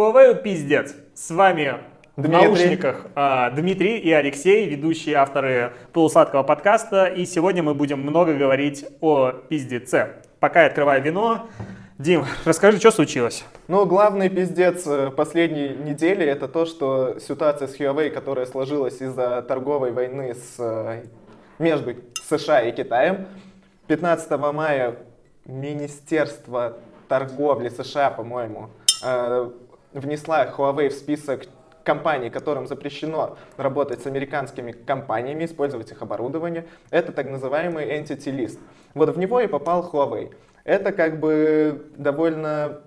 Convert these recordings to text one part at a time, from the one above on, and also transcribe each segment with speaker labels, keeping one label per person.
Speaker 1: Huawei пиздец. С вами в
Speaker 2: Дмитрий.
Speaker 1: наушниках а, Дмитрий и Алексей, ведущие авторы полусладкого подкаста. И сегодня мы будем много говорить о пиздеце. Пока я открываю вино, Дим, расскажи, что случилось?
Speaker 2: Ну, главный пиздец э, последней недели это то, что ситуация с Huawei, которая сложилась из-за торговой войны с, э, между США и Китаем. 15 мая Министерство торговли США, по-моему, э, внесла Huawei в список компаний, которым запрещено работать с американскими компаниями, использовать их оборудование. Это так называемый Entity List. Вот в него и попал Huawei. Это как бы довольно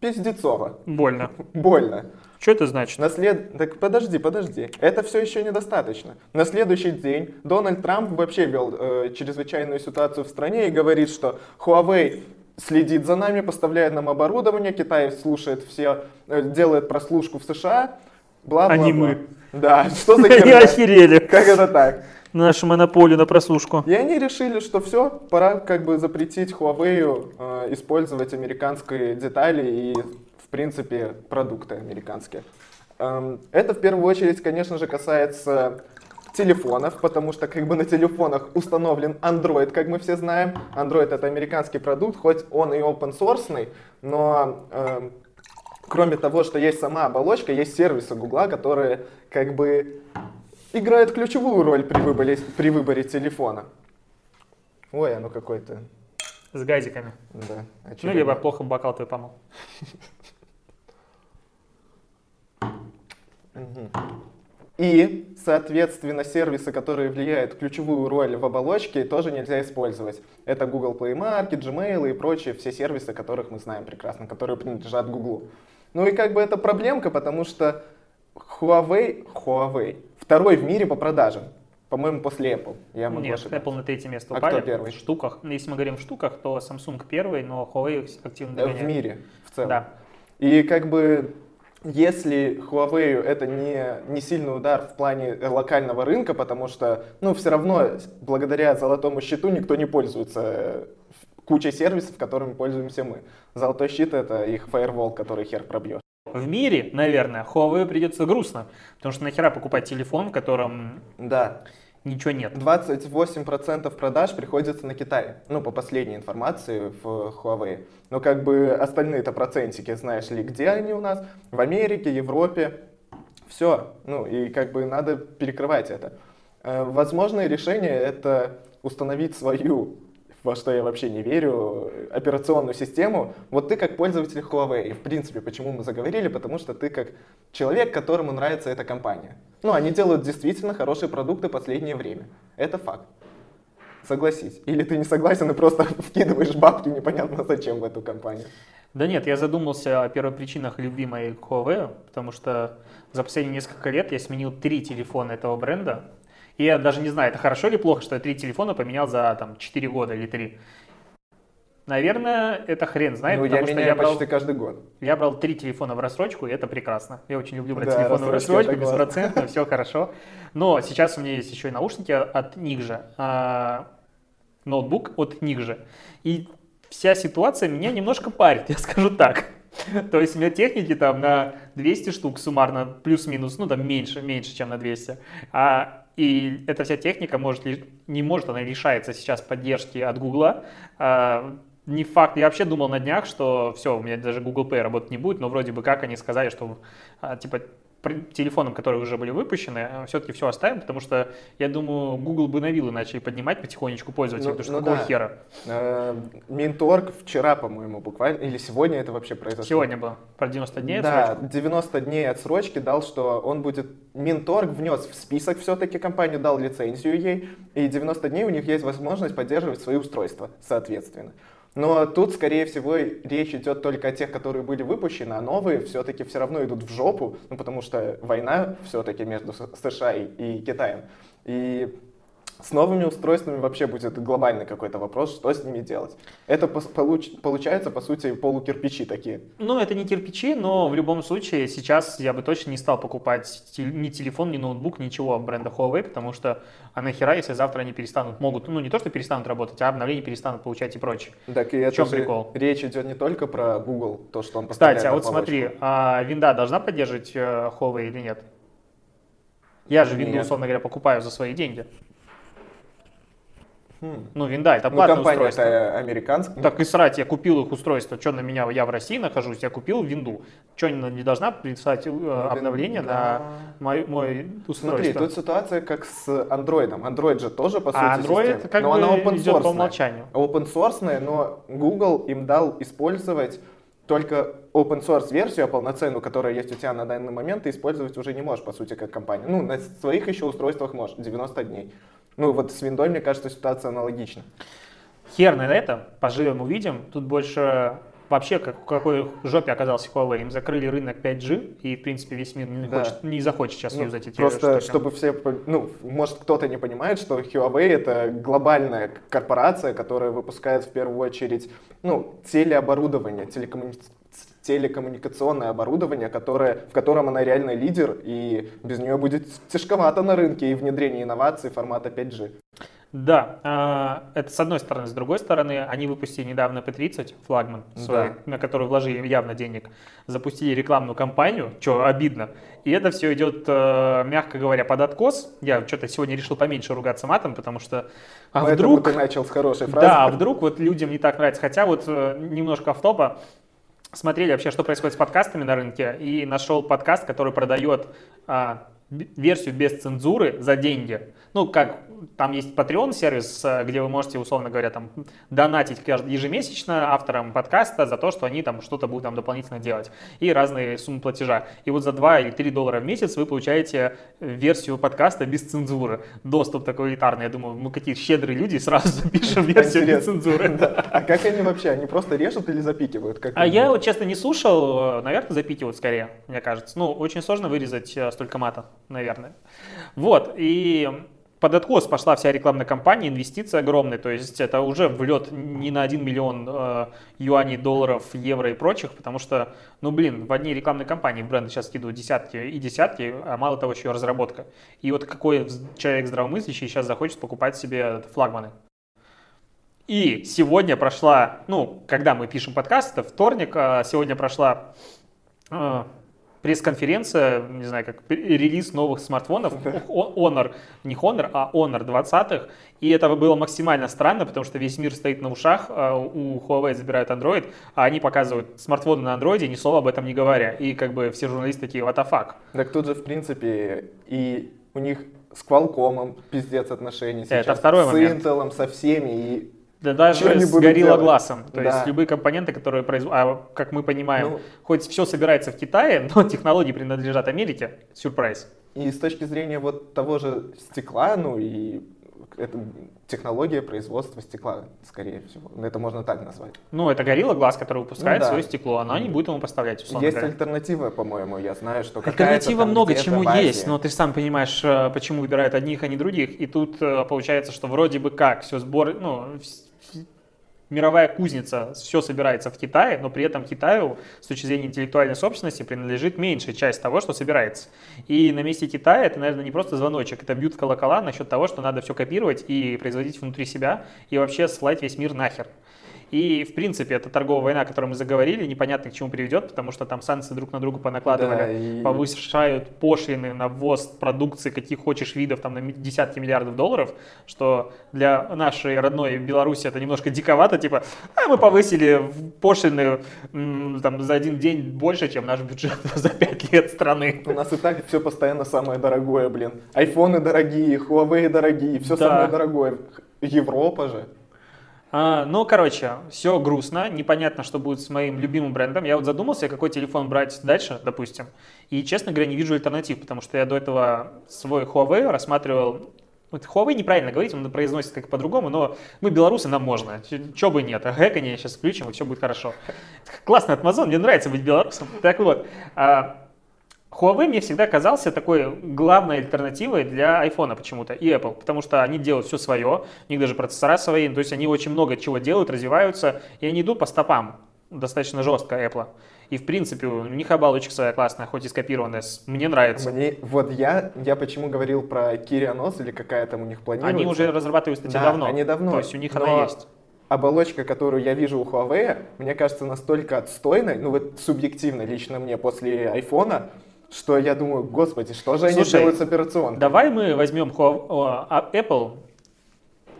Speaker 2: пиздецово.
Speaker 1: Больно.
Speaker 2: Больно.
Speaker 1: Что это значит?
Speaker 2: На след... Так подожди, подожди. Это все еще недостаточно. На следующий день Дональд Трамп вообще вел э, чрезвычайную ситуацию в стране и говорит, что Huawei следит за нами, поставляет нам оборудование, Китай слушает все, э, делает прослушку в США, бла бла
Speaker 1: А не мы.
Speaker 2: Да, что за херня?
Speaker 1: охерели.
Speaker 2: Как это так?
Speaker 1: Нашу монополию на прослушку.
Speaker 2: И они решили, что все, пора как бы запретить Huawei э, использовать американские детали и, в принципе, продукты американские. Эм, это в первую очередь, конечно же, касается телефонов, потому что как бы на телефонах установлен Android, как мы все знаем. Android это американский продукт, хоть он и open source, но эм, кроме того, что есть сама оболочка, есть сервисы Гугла, которые как бы играют ключевую роль при выборе, при выборе телефона. Ой, оно какое-то,
Speaker 1: С газиками.
Speaker 2: да,
Speaker 1: Ну,
Speaker 2: очевидно.
Speaker 1: либо плохо бокал твой помыл.
Speaker 2: И, соответственно, сервисы, которые влияют ключевую роль в оболочке, тоже нельзя использовать. Это Google Play Market, Gmail и прочие все сервисы, которых мы знаем прекрасно, которые принадлежат Google. Ну и как бы это проблемка, потому что Huawei, Huawei второй в мире по продажам. По-моему, после Apple. Я могу
Speaker 1: Нет,
Speaker 2: ошибаться.
Speaker 1: Apple на третье место
Speaker 2: А
Speaker 1: упали.
Speaker 2: кто первый?
Speaker 1: В штуках. Ну, Если мы говорим в штуках, то Samsung первый, но Huawei активно
Speaker 2: Э, В
Speaker 1: догоняет.
Speaker 2: мире в целом.
Speaker 1: Да.
Speaker 2: И как бы если Huawei это не, не сильный удар в плане локального рынка, потому что, ну, все равно благодаря золотому щиту никто не пользуется э, кучей сервисов, которыми пользуемся мы. Золотой щит это их фаервол, который хер пробьет.
Speaker 1: В мире, наверное, Huawei придется грустно, потому что нахера покупать телефон, в котором
Speaker 2: Да.
Speaker 1: Ничего нет.
Speaker 2: 28% продаж приходится на Китай. Ну, по последней информации в Huawei. Но как бы остальные-то процентики, знаешь ли, где они у нас? В Америке, Европе. Все. Ну, и как бы надо перекрывать это. Э, Возможное решение это установить свою, во что я вообще не верю, операционную систему. Вот ты как пользователь Huawei. В принципе, почему мы заговорили? Потому что ты как человек, которому нравится эта компания. Ну, они делают действительно хорошие продукты последнее время. Это факт. Согласись. Или ты не согласен и просто вкидываешь бабки непонятно зачем в эту компанию.
Speaker 1: Да нет, я задумался о первопричинах любимой Huawei, потому что за последние несколько лет я сменил три телефона этого бренда. И я даже не знаю, это хорошо или плохо, что я три телефона поменял за там 4 года или 3. Наверное, это хрен знает,
Speaker 2: ну, я
Speaker 1: потому что
Speaker 2: меняю
Speaker 1: я брал,
Speaker 2: почти каждый год.
Speaker 1: я брал три телефона в рассрочку, и это прекрасно. Я очень люблю брать
Speaker 2: Да,
Speaker 1: телефоны в рассрочку, беспроцентно, все хорошо. Но сейчас у меня есть еще и наушники от Нигжа, а, ноутбук от Нигжа. И вся ситуация меня немножко парит, я скажу так. То есть у меня техники там на 200 штук суммарно, плюс-минус, ну там меньше, меньше, чем на 200. А, и эта вся техника может, ли- не может, она лишается сейчас поддержки от Гугла. А, не факт, я вообще думал на днях, что все, у меня даже Google Pay работать не будет, но вроде бы как они сказали, что а, типа телефонам, которые уже были выпущены, все-таки все оставим, потому что, я думаю, Google бы на вилы начали поднимать потихонечку пользователей,
Speaker 2: Ну,
Speaker 1: потому что
Speaker 2: ну
Speaker 1: какого
Speaker 2: да.
Speaker 1: хера?
Speaker 2: Э, Минторг вчера, по-моему, буквально, или сегодня это вообще произошло.
Speaker 1: Сегодня было про 90 дней
Speaker 2: Да,
Speaker 1: отсрочку.
Speaker 2: 90 дней отсрочки дал, что он будет... Минторг внес в список все-таки компанию, дал лицензию ей, и 90 дней у них есть возможность поддерживать свои устройства, соответственно. Но тут, скорее всего, речь идет только о тех, которые были выпущены, а новые все-таки все равно идут в жопу, ну потому что война все-таки между США и Китаем. И С новыми устройствами вообще будет глобальный какой-то вопрос, что с ними делать. Это получ- получается, по сути, полукирпичи такие.
Speaker 1: Ну, это не кирпичи, но в любом случае сейчас я бы точно не стал покупать ни телефон, ни ноутбук, ничего бренда Huawei, потому что а нахера, если завтра они перестанут, могут, ну не то, что перестанут работать, а обновления перестанут получать и прочее.
Speaker 2: Так и это
Speaker 1: в чем
Speaker 2: же
Speaker 1: прикол?
Speaker 2: речь идет не только про Google, то, что он
Speaker 1: Кстати, а вот смотри, а винда должна поддерживать э, Huawei или нет? Я же винду, условно говоря, покупаю за свои деньги. Хм. Ну, винда, это платное ну, компания устройство.
Speaker 2: это американская.
Speaker 1: Так и срать, я купил их устройство. Что на меня, я в России нахожусь, я купил винду. Что, не должна прислать э, обновление да. на мой, мой устройство?
Speaker 2: Смотри, тут ситуация как с Android. Android же тоже, по
Speaker 1: а
Speaker 2: сути,
Speaker 1: Android система. как но бы она open идет по умолчанию.
Speaker 2: Open source, но Google им дал использовать только open source версию, а полноценную, которая есть у тебя на данный момент, ты использовать уже не можешь, по сути, как компания. Ну, на своих еще устройствах можешь, 90 дней. Ну, вот с виндой, мне кажется, ситуация аналогична.
Speaker 1: Хер на это, поживем, увидим. Тут больше вообще как, какой жопе оказался Huawei. Им закрыли рынок 5G, и, в принципе, весь мир не, да. хочет, не захочет сейчас ну, юзать эти
Speaker 2: Просто, штуки. чтобы все, ну, может, кто-то не понимает, что Huawei — это глобальная корпорация, которая выпускает в первую очередь, ну, телеоборудование, телекоммуникационное телекоммуникационное оборудование, которое, в котором она реально лидер, и без нее будет тяжковато на рынке и внедрение инноваций формата 5G.
Speaker 1: Да, а, это с одной стороны. С другой стороны, они выпустили недавно P30, флагман, свой, да. на который вложили явно денег, запустили рекламную кампанию, что обидно. И это все идет, э, мягко говоря, под откос. Я что-то сегодня решил поменьше ругаться матом, потому что
Speaker 2: а Поэтому вдруг... ты начал с хорошей фразы.
Speaker 1: Да, а вдруг вот людям не так нравится. Хотя вот э, немножко автопа смотрели вообще, что происходит с подкастами на рынке, и нашел подкаст, который продает а, версию без цензуры за деньги. Ну, как там есть Patreon сервис, э, где вы можете, условно говоря, там донатить ежемесячно авторам подкаста за то, что они там что-то будут там дополнительно делать. И разные суммы платежа. И вот за 2 или 3 доллара в месяц вы получаете версию подкаста без цензуры. Доступ такой элитарный. Я думаю, мы какие щедрые люди, сразу запишем версию без цензуры.
Speaker 2: А как они вообще? Они просто режут или запикивают?
Speaker 1: А я вот честно не слушал, э, наверное, запикивают скорее, мне кажется. Ну, очень сложно вырезать э, столько мата, наверное. Вот, и под откос пошла вся рекламная кампания, инвестиции огромные, то есть это уже влет не на 1 миллион э, юаней, долларов, евро и прочих, потому что, ну блин, в одни рекламной кампании бренды сейчас скидывают десятки и десятки, а мало того еще разработка. И вот какой человек здравомыслящий сейчас захочет покупать себе флагманы? И сегодня прошла, ну, когда мы пишем подкаст, это вторник, а сегодня прошла э, пресс-конференция, не знаю, как релиз новых смартфонов, Honor, не Honor, а Honor 20-х, и это было максимально странно, потому что весь мир стоит на ушах, а у Huawei забирают Android, а они показывают смартфоны на Android, ни слова об этом не говоря, и как бы все журналисты такие, what the fuck.
Speaker 2: Так тут же, в принципе, и у них с Qualcomm пиздец отношений сейчас.
Speaker 1: Это второй
Speaker 2: с
Speaker 1: момент.
Speaker 2: Intel, со всеми, и
Speaker 1: да даже с горилла глазом. То да. есть любые компоненты, которые производят, а как мы понимаем, ну, хоть все собирается в Китае, но технологии принадлежат Америке, сюрприз.
Speaker 2: И с точки зрения вот того же стекла, ну и это технология производства стекла, скорее всего. Ну, это можно так назвать.
Speaker 1: Ну, это горилла глаз, который выпускает ну, да. свое стекло, она не будет ему поставлять,
Speaker 2: Есть говоря. альтернатива, по-моему, я знаю, что
Speaker 1: Альтернатива много чему есть, но ты сам понимаешь, э, почему выбирают одних, а не других. И тут э, получается, что вроде бы как все сбор, ну, мировая кузница, все собирается в Китае, но при этом Китаю с точки зрения интеллектуальной собственности принадлежит меньшая часть того, что собирается. И на месте Китая это, наверное, не просто звоночек, это бьют колокола насчет того, что надо все копировать и производить внутри себя и вообще слать весь мир нахер. И, в принципе, эта торговая война, о которой мы заговорили, непонятно к чему приведет, потому что там санкции друг на друга понакладывали, да, и... повышают пошлины на ввоз продукции каких хочешь видов, там, на десятки миллиардов долларов, что для нашей родной Беларуси это немножко диковато, типа, а мы повысили пошлины там, за один день больше, чем наш бюджет за пять лет страны.
Speaker 2: У нас и так все постоянно самое дорогое, блин. Айфоны дорогие, Huawei дорогие, все да. самое дорогое. Европа же.
Speaker 1: А, ну, короче, все грустно, непонятно, что будет с моим любимым брендом. Я вот задумался, какой телефон брать дальше, допустим. И, честно говоря, не вижу альтернатив, потому что я до этого свой Huawei рассматривал вот Huawei неправильно говорить, он произносит как по-другому, но мы белорусы, нам можно. Чего бы нет. Гэканье сейчас включим, и все будет хорошо. Классный Атмазон, мне нравится быть белорусом. Так вот, а, Huawei мне всегда казался такой главной альтернативой для iPhone почему-то и Apple, потому что они делают все свое, у них даже процессора свои, то есть они очень много чего делают, развиваются, и они идут по стопам достаточно жестко Apple. И в принципе у них оболочка своя классная, хоть и скопированная, мне нравится.
Speaker 2: Мне, вот я, я почему говорил про Kirianos или какая там у них планируется.
Speaker 1: Они уже разрабатывают, кстати,
Speaker 2: да,
Speaker 1: давно.
Speaker 2: они давно.
Speaker 1: То есть у них
Speaker 2: но...
Speaker 1: она есть
Speaker 2: оболочка, которую я вижу у Huawei, мне кажется настолько отстойной, ну вот субъективно лично мне после айфона, что я думаю, господи, что же Слушай, они делают с операционкой?
Speaker 1: Давай мы возьмем а, Apple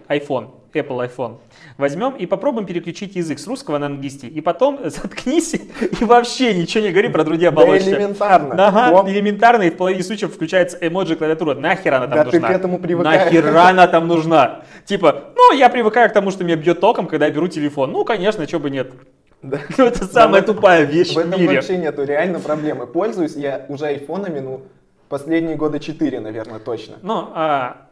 Speaker 1: iPhone, Apple iPhone, возьмем и попробуем переключить язык с русского на английский, и потом заткнись и вообще ничего не говори про другие оболочки.
Speaker 2: Да элементарно.
Speaker 1: Ага, Вам... элементарно, и в половине случаев включается эмоджи клавиатура. Нахер она там
Speaker 2: да
Speaker 1: нужна?
Speaker 2: ты к этому привыкаешь.
Speaker 1: Нахер она там нужна? Типа, ну, я привыкаю к тому, что меня бьет током, когда я беру телефон. Ну, конечно, чего бы нет.
Speaker 2: Да.
Speaker 1: Ну, это самая да, тупая вещь
Speaker 2: в этом
Speaker 1: в мире.
Speaker 2: вообще нету реально проблемы. Пользуюсь я уже айфонами, ну, последние года 4, наверное, точно.
Speaker 1: Ну, а,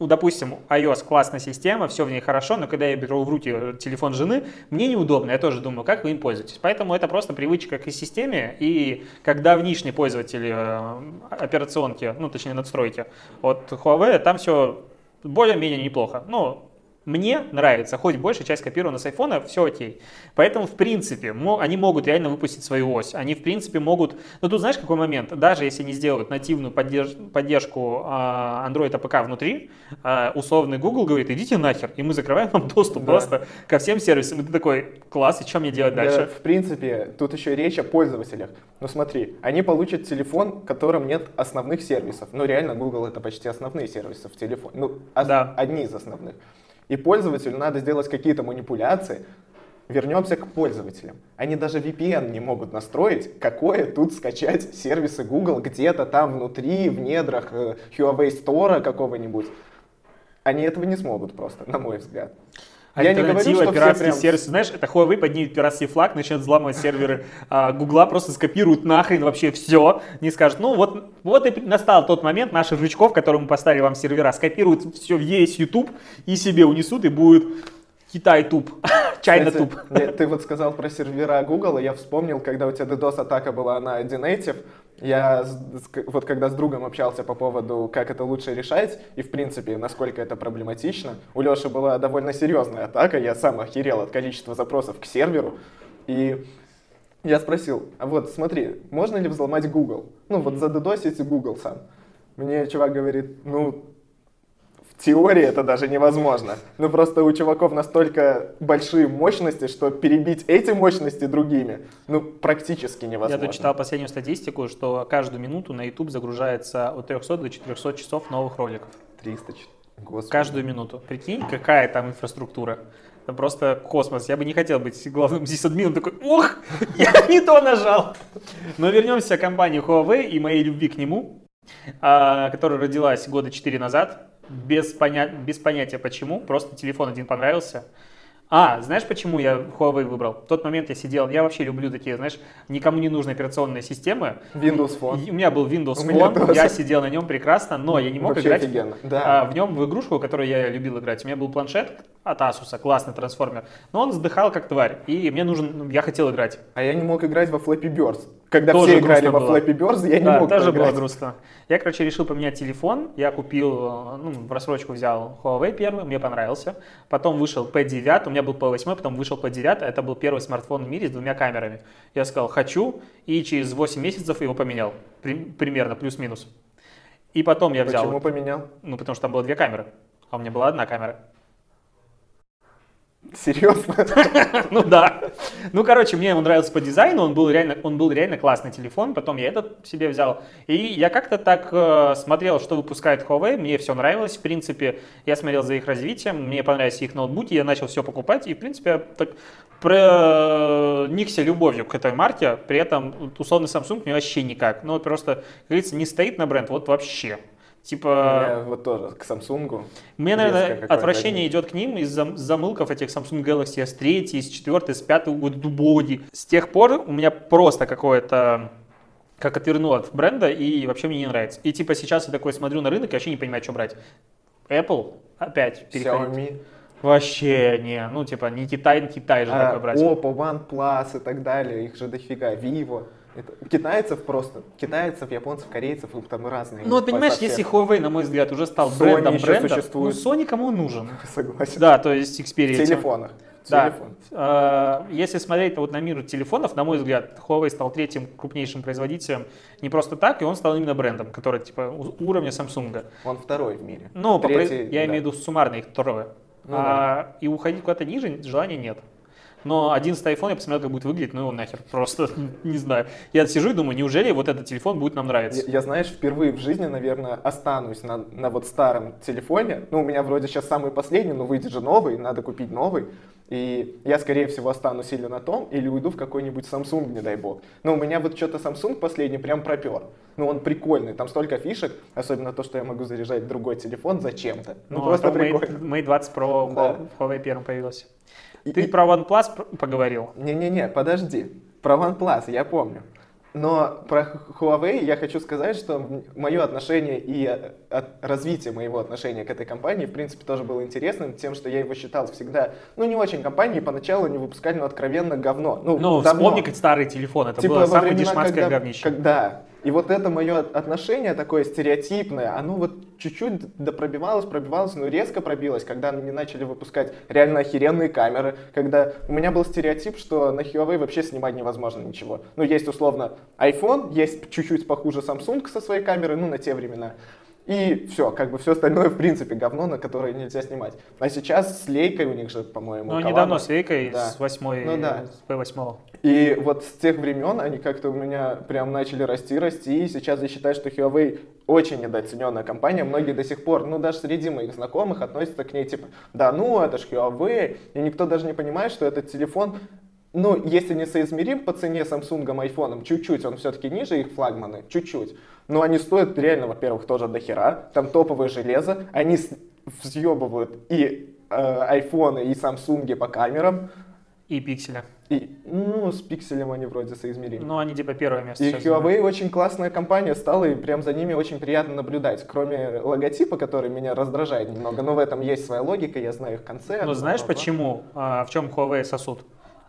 Speaker 1: ну, допустим, iOS классная система, все в ней хорошо, но когда я беру в руки телефон жены, мне неудобно, я тоже думаю, как вы им пользуетесь. Поэтому это просто привычка к системе, и когда внешний пользователь э, операционки, ну, точнее, надстройки от Huawei, там все более-менее неплохо. Ну, мне нравится, хоть большая часть копирована с айфона, все окей. Поэтому, в принципе, они могут реально выпустить свою ось. Они, в принципе, могут... Ну, тут знаешь, какой момент? Даже если не сделают нативную поддерж... поддержку а, Android APK внутри, а, условный Google говорит, идите нахер, и мы закрываем вам доступ да. просто ко всем сервисам. И ты такой, класс, и что мне делать да, дальше?
Speaker 2: В принципе, тут еще речь о пользователях. Ну, смотри, они получат телефон, в котором нет основных сервисов. Ну, реально, Google это почти основные сервисы в телефоне. Ну, да. одни из основных и пользователю надо сделать какие-то манипуляции, вернемся к пользователям. Они даже VPN не могут настроить, какое тут скачать сервисы Google где-то там внутри, в недрах э, Huawei Store какого-нибудь. Они этого не смогут просто, на мой взгляд.
Speaker 1: Я не говорю, что пиратские прям... сервисы, знаешь, это Huawei поднимет пиратский флаг, начнет взламывать серверы а, Гугла, просто скопируют нахрен вообще все, не скажут, ну вот, вот и настал тот момент наших жучков, которые мы поставили вам сервера, скопируют все, весь YouTube и себе унесут, и будет Китай туп, Чайна туп.
Speaker 2: Ты вот сказал про сервера Google, и я вспомнил, когда у тебя DDoS-атака была на Dnative, я вот когда с другом общался по поводу, как это лучше решать, и в принципе, насколько это проблематично, у Леши была довольно серьезная атака, я сам охерел от количества запросов к серверу, и я спросил, а вот смотри, можно ли взломать Google? Ну вот задодосить Google сам. Мне чувак говорит, ну теории это даже невозможно. Ну просто у чуваков настолько большие мощности, что перебить эти мощности другими, ну практически невозможно.
Speaker 1: Я тут читал последнюю статистику, что каждую минуту на YouTube загружается от 300 до 400 часов новых роликов.
Speaker 2: 300,
Speaker 1: господи. Каждую минуту. Прикинь, какая там инфраструктура. Это просто космос. Я бы не хотел быть главным здесь админом. Такой, ох, я не то нажал. Но вернемся к компании Huawei и моей любви к нему, а, которая родилась года 4 назад без, поня... без понятия почему, просто телефон один понравился. А, знаешь, почему я Huawei выбрал? В тот момент я сидел, я вообще люблю такие, знаешь, никому не нужные операционные системы.
Speaker 2: Windows Phone.
Speaker 1: у меня был Windows Phone, я сидел на нем прекрасно, но я не мог
Speaker 2: вообще
Speaker 1: играть
Speaker 2: офигенно. Да.
Speaker 1: а, в нем в игрушку, которую я любил играть. У меня был планшет от Asus, классный трансформер, но он вздыхал как тварь, и мне нужен, ну, я хотел играть.
Speaker 2: А я не мог играть во Flappy Birds. Когда тоже все играли во было. Flappy Birds, я не
Speaker 1: да,
Speaker 2: мог
Speaker 1: тоже было грустно. Я, короче, решил поменять телефон. Я купил, ну, в рассрочку взял Huawei первый, мне понравился. Потом вышел P9, у меня был P8, потом вышел P9. Это был первый смартфон в мире с двумя камерами. Я сказал, хочу, и через 8 месяцев его поменял. примерно, плюс-минус. И потом я взял...
Speaker 2: Почему поменял?
Speaker 1: Ну, потому что там было две камеры, а у меня была одна камера.
Speaker 2: Серьезно?
Speaker 1: ну да. Ну, короче, мне он нравился по дизайну, он был реально, он был реально классный телефон, потом я этот себе взял. И я как-то так э, смотрел, что выпускает Huawei, мне все нравилось, в принципе, я смотрел за их развитием, мне понравились их ноутбуки, я начал все покупать, и, в принципе, я так проникся любовью к этой марке, при этом условный Samsung мне вообще никак. Ну, просто, как говорится, не стоит на бренд, вот вообще. Типа...
Speaker 2: Я вот тоже к Samsung.
Speaker 1: Мне, наверное, отвращение идет к ним из-за замылков этих Samsung Galaxy S3, S4, S5, вот дубоди. С тех пор у меня просто какое-то как отвернуло от бренда и вообще мне не нравится. И типа сейчас я такой смотрю на рынок и вообще не понимаю, что брать. Apple опять
Speaker 2: переходит. Xiaomi.
Speaker 1: Вообще не, ну типа не Китай, не Китай же а, такой брать.
Speaker 2: Oppo, OnePlus и так далее, их же дофига, Vivo. Это, китайцев просто, китайцев, японцев, корейцев, там разные.
Speaker 1: Ну вот понимаешь,
Speaker 2: совсем.
Speaker 1: если Huawei, на мой взгляд, уже стал
Speaker 2: Sony
Speaker 1: брендом
Speaker 2: еще
Speaker 1: брендов,
Speaker 2: существует.
Speaker 1: ну Sony кому нужен?
Speaker 2: Согласен.
Speaker 1: Да, то есть Xperia.
Speaker 2: В телефонах.
Speaker 1: Да.
Speaker 2: Телефон.
Speaker 1: Э, Если смотреть вот на мир телефонов, на мой взгляд, Huawei стал третьим крупнейшим производителем не просто так, и он стал именно брендом, который типа уровня Samsung.
Speaker 2: Он второй в мире.
Speaker 1: Ну,
Speaker 2: Третий,
Speaker 1: я
Speaker 2: да.
Speaker 1: имею в виду суммарно их второе.
Speaker 2: Ну
Speaker 1: А, И уходить куда-то ниже желания нет. Но 11 iPhone я посмотрел, как будет выглядеть, ну его нахер, просто не знаю. Я сижу и думаю, неужели вот этот телефон будет нам нравиться?
Speaker 2: Я, я, знаешь, впервые в жизни, наверное, останусь на, на вот старом телефоне. Ну, у меня вроде сейчас самый последний, но выйдет же новый, надо купить новый. И я, скорее всего, останусь или на том, или уйду в какой-нибудь Samsung, не дай бог. Но у меня вот что-то Samsung последний прям пропер. Ну, он прикольный, там столько фишек, особенно то, что я могу заряжать другой телефон зачем-то. Ну, просто
Speaker 1: это Mate,
Speaker 2: прикольно.
Speaker 1: Mate 20 Pro
Speaker 2: Да.
Speaker 1: Huawei первым появился. Ты
Speaker 2: и-
Speaker 1: про OnePlus поговорил.
Speaker 2: Не-не-не, подожди. Про OnePlus я помню. Но про Huawei я хочу сказать, что мое отношение и э, развитие моего отношения к этой компании, в принципе, тоже было интересным тем, что я его считал всегда, ну, не очень компанией, поначалу не выпускали, ну, откровенно говно. Ну,
Speaker 1: Ну,
Speaker 2: давно.
Speaker 1: вспомни, как старый телефон, это
Speaker 2: Типа
Speaker 1: было самое дешманское
Speaker 2: когда,
Speaker 1: говнище.
Speaker 2: когда- И вот это мое отношение такое стереотипное, оно вот чуть-чуть допробивалось, пробивалось, но резко пробилось, когда они начали выпускать реально охеренные камеры, когда у меня был стереотип, что на Huawei вообще снимать невозможно ничего. Ну, есть условно iPhone, есть чуть-чуть похуже Samsung со своей камерой, ну, на те времена. И все, как бы все остальное, в принципе, говно, на которое нельзя снимать. А сейчас с лейкой у них же, по-моему,
Speaker 1: Ну, недавно с Вейкой,
Speaker 2: Да.
Speaker 1: с 8
Speaker 2: Ну да.
Speaker 1: с P8.
Speaker 2: И вот с тех времен они как-то у меня прям начали расти, расти. И сейчас я считаю, что Huawei очень недооцененная компания. Многие до сих пор, ну даже среди моих знакомых относятся к ней типа, да ну это ж Huawei. И никто даже не понимает, что этот телефон, ну если не соизмерим по цене Samsung, iPhone, чуть-чуть, он все-таки ниже их флагманы, чуть-чуть. Но они стоят реально, во-первых, тоже до хера. Там топовое железо. Они с- взъебывают и э, айфоны, и Samsung по камерам.
Speaker 1: И пикселя.
Speaker 2: И, ну, с пикселем они вроде соизмеримы.
Speaker 1: Ну, они типа первое место
Speaker 2: И Huawei очень классная компания стала, и прям за ними очень приятно наблюдать. Кроме логотипа, который меня раздражает немного, но в этом есть своя логика, я знаю их концепт.
Speaker 1: Ну, знаешь
Speaker 2: бла-бла-бла.
Speaker 1: почему? А, в чем Huawei сосуд?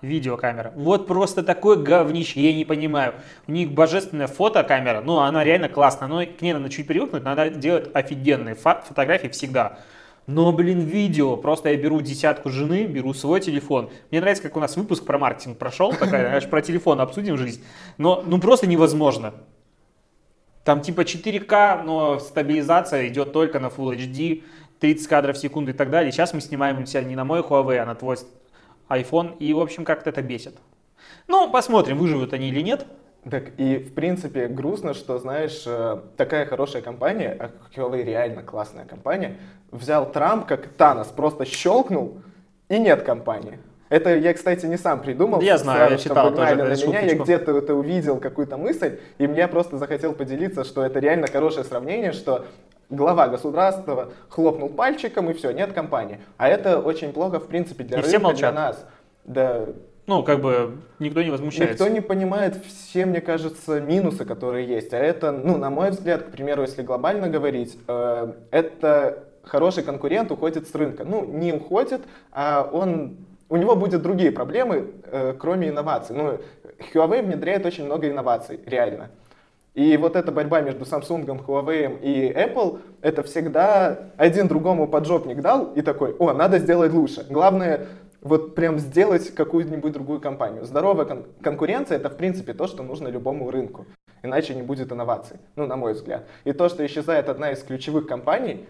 Speaker 1: Видеокамера. Вот просто такое говнище, я не понимаю. У них божественная фотокамера, ну, она реально классная, но к ней надо чуть привыкнуть, надо делать офигенные фотографии всегда. Но, блин, видео, просто я беру десятку жены, беру свой телефон. Мне нравится, как у нас выпуск про маркетинг прошел, такая, аж про телефон обсудим жизнь. Но, ну, просто невозможно. Там типа 4К, но стабилизация идет только на Full HD, 30 кадров в секунду и так далее. Сейчас мы снимаем у тебя не на мой Huawei, а на твой iPhone. И, в общем, как-то это бесит. Ну, посмотрим, выживут они или нет.
Speaker 2: Так, и в принципе грустно, что, знаешь, э, такая хорошая компания, а Huawei реально классная компания, взял Трамп, как Танос, просто щелкнул, и нет компании. Это я, кстати, не сам придумал.
Speaker 1: Я знаю, я читал тоже
Speaker 2: на меня, я где-то это увидел, какую-то мысль, и мне просто захотел поделиться, что это реально хорошее сравнение, что глава государства хлопнул пальчиком, и все, нет компании. А это очень плохо, в принципе, для
Speaker 1: И
Speaker 2: рынка,
Speaker 1: все
Speaker 2: для
Speaker 1: молчат.
Speaker 2: нас. Да,
Speaker 1: Ну, как бы никто не возмущается.
Speaker 2: Никто не понимает все, мне кажется, минусы, которые есть. А это, ну, на мой взгляд, к примеру, если глобально говорить, э, это хороший конкурент уходит с рынка. Ну, не уходит, а он, у него будут другие проблемы, э, кроме инноваций. Ну, Huawei внедряет очень много инноваций, реально. И вот эта борьба между Samsung, Huawei и Apple, это всегда один другому поджопник дал и такой, о, надо сделать лучше. Главное, вот прям сделать какую-нибудь другую компанию. Здоровая кон- конкуренция это в принципе то, что нужно любому рынку. Иначе не будет инноваций, ну, на мой взгляд. И то, что исчезает одна из ключевых компаний,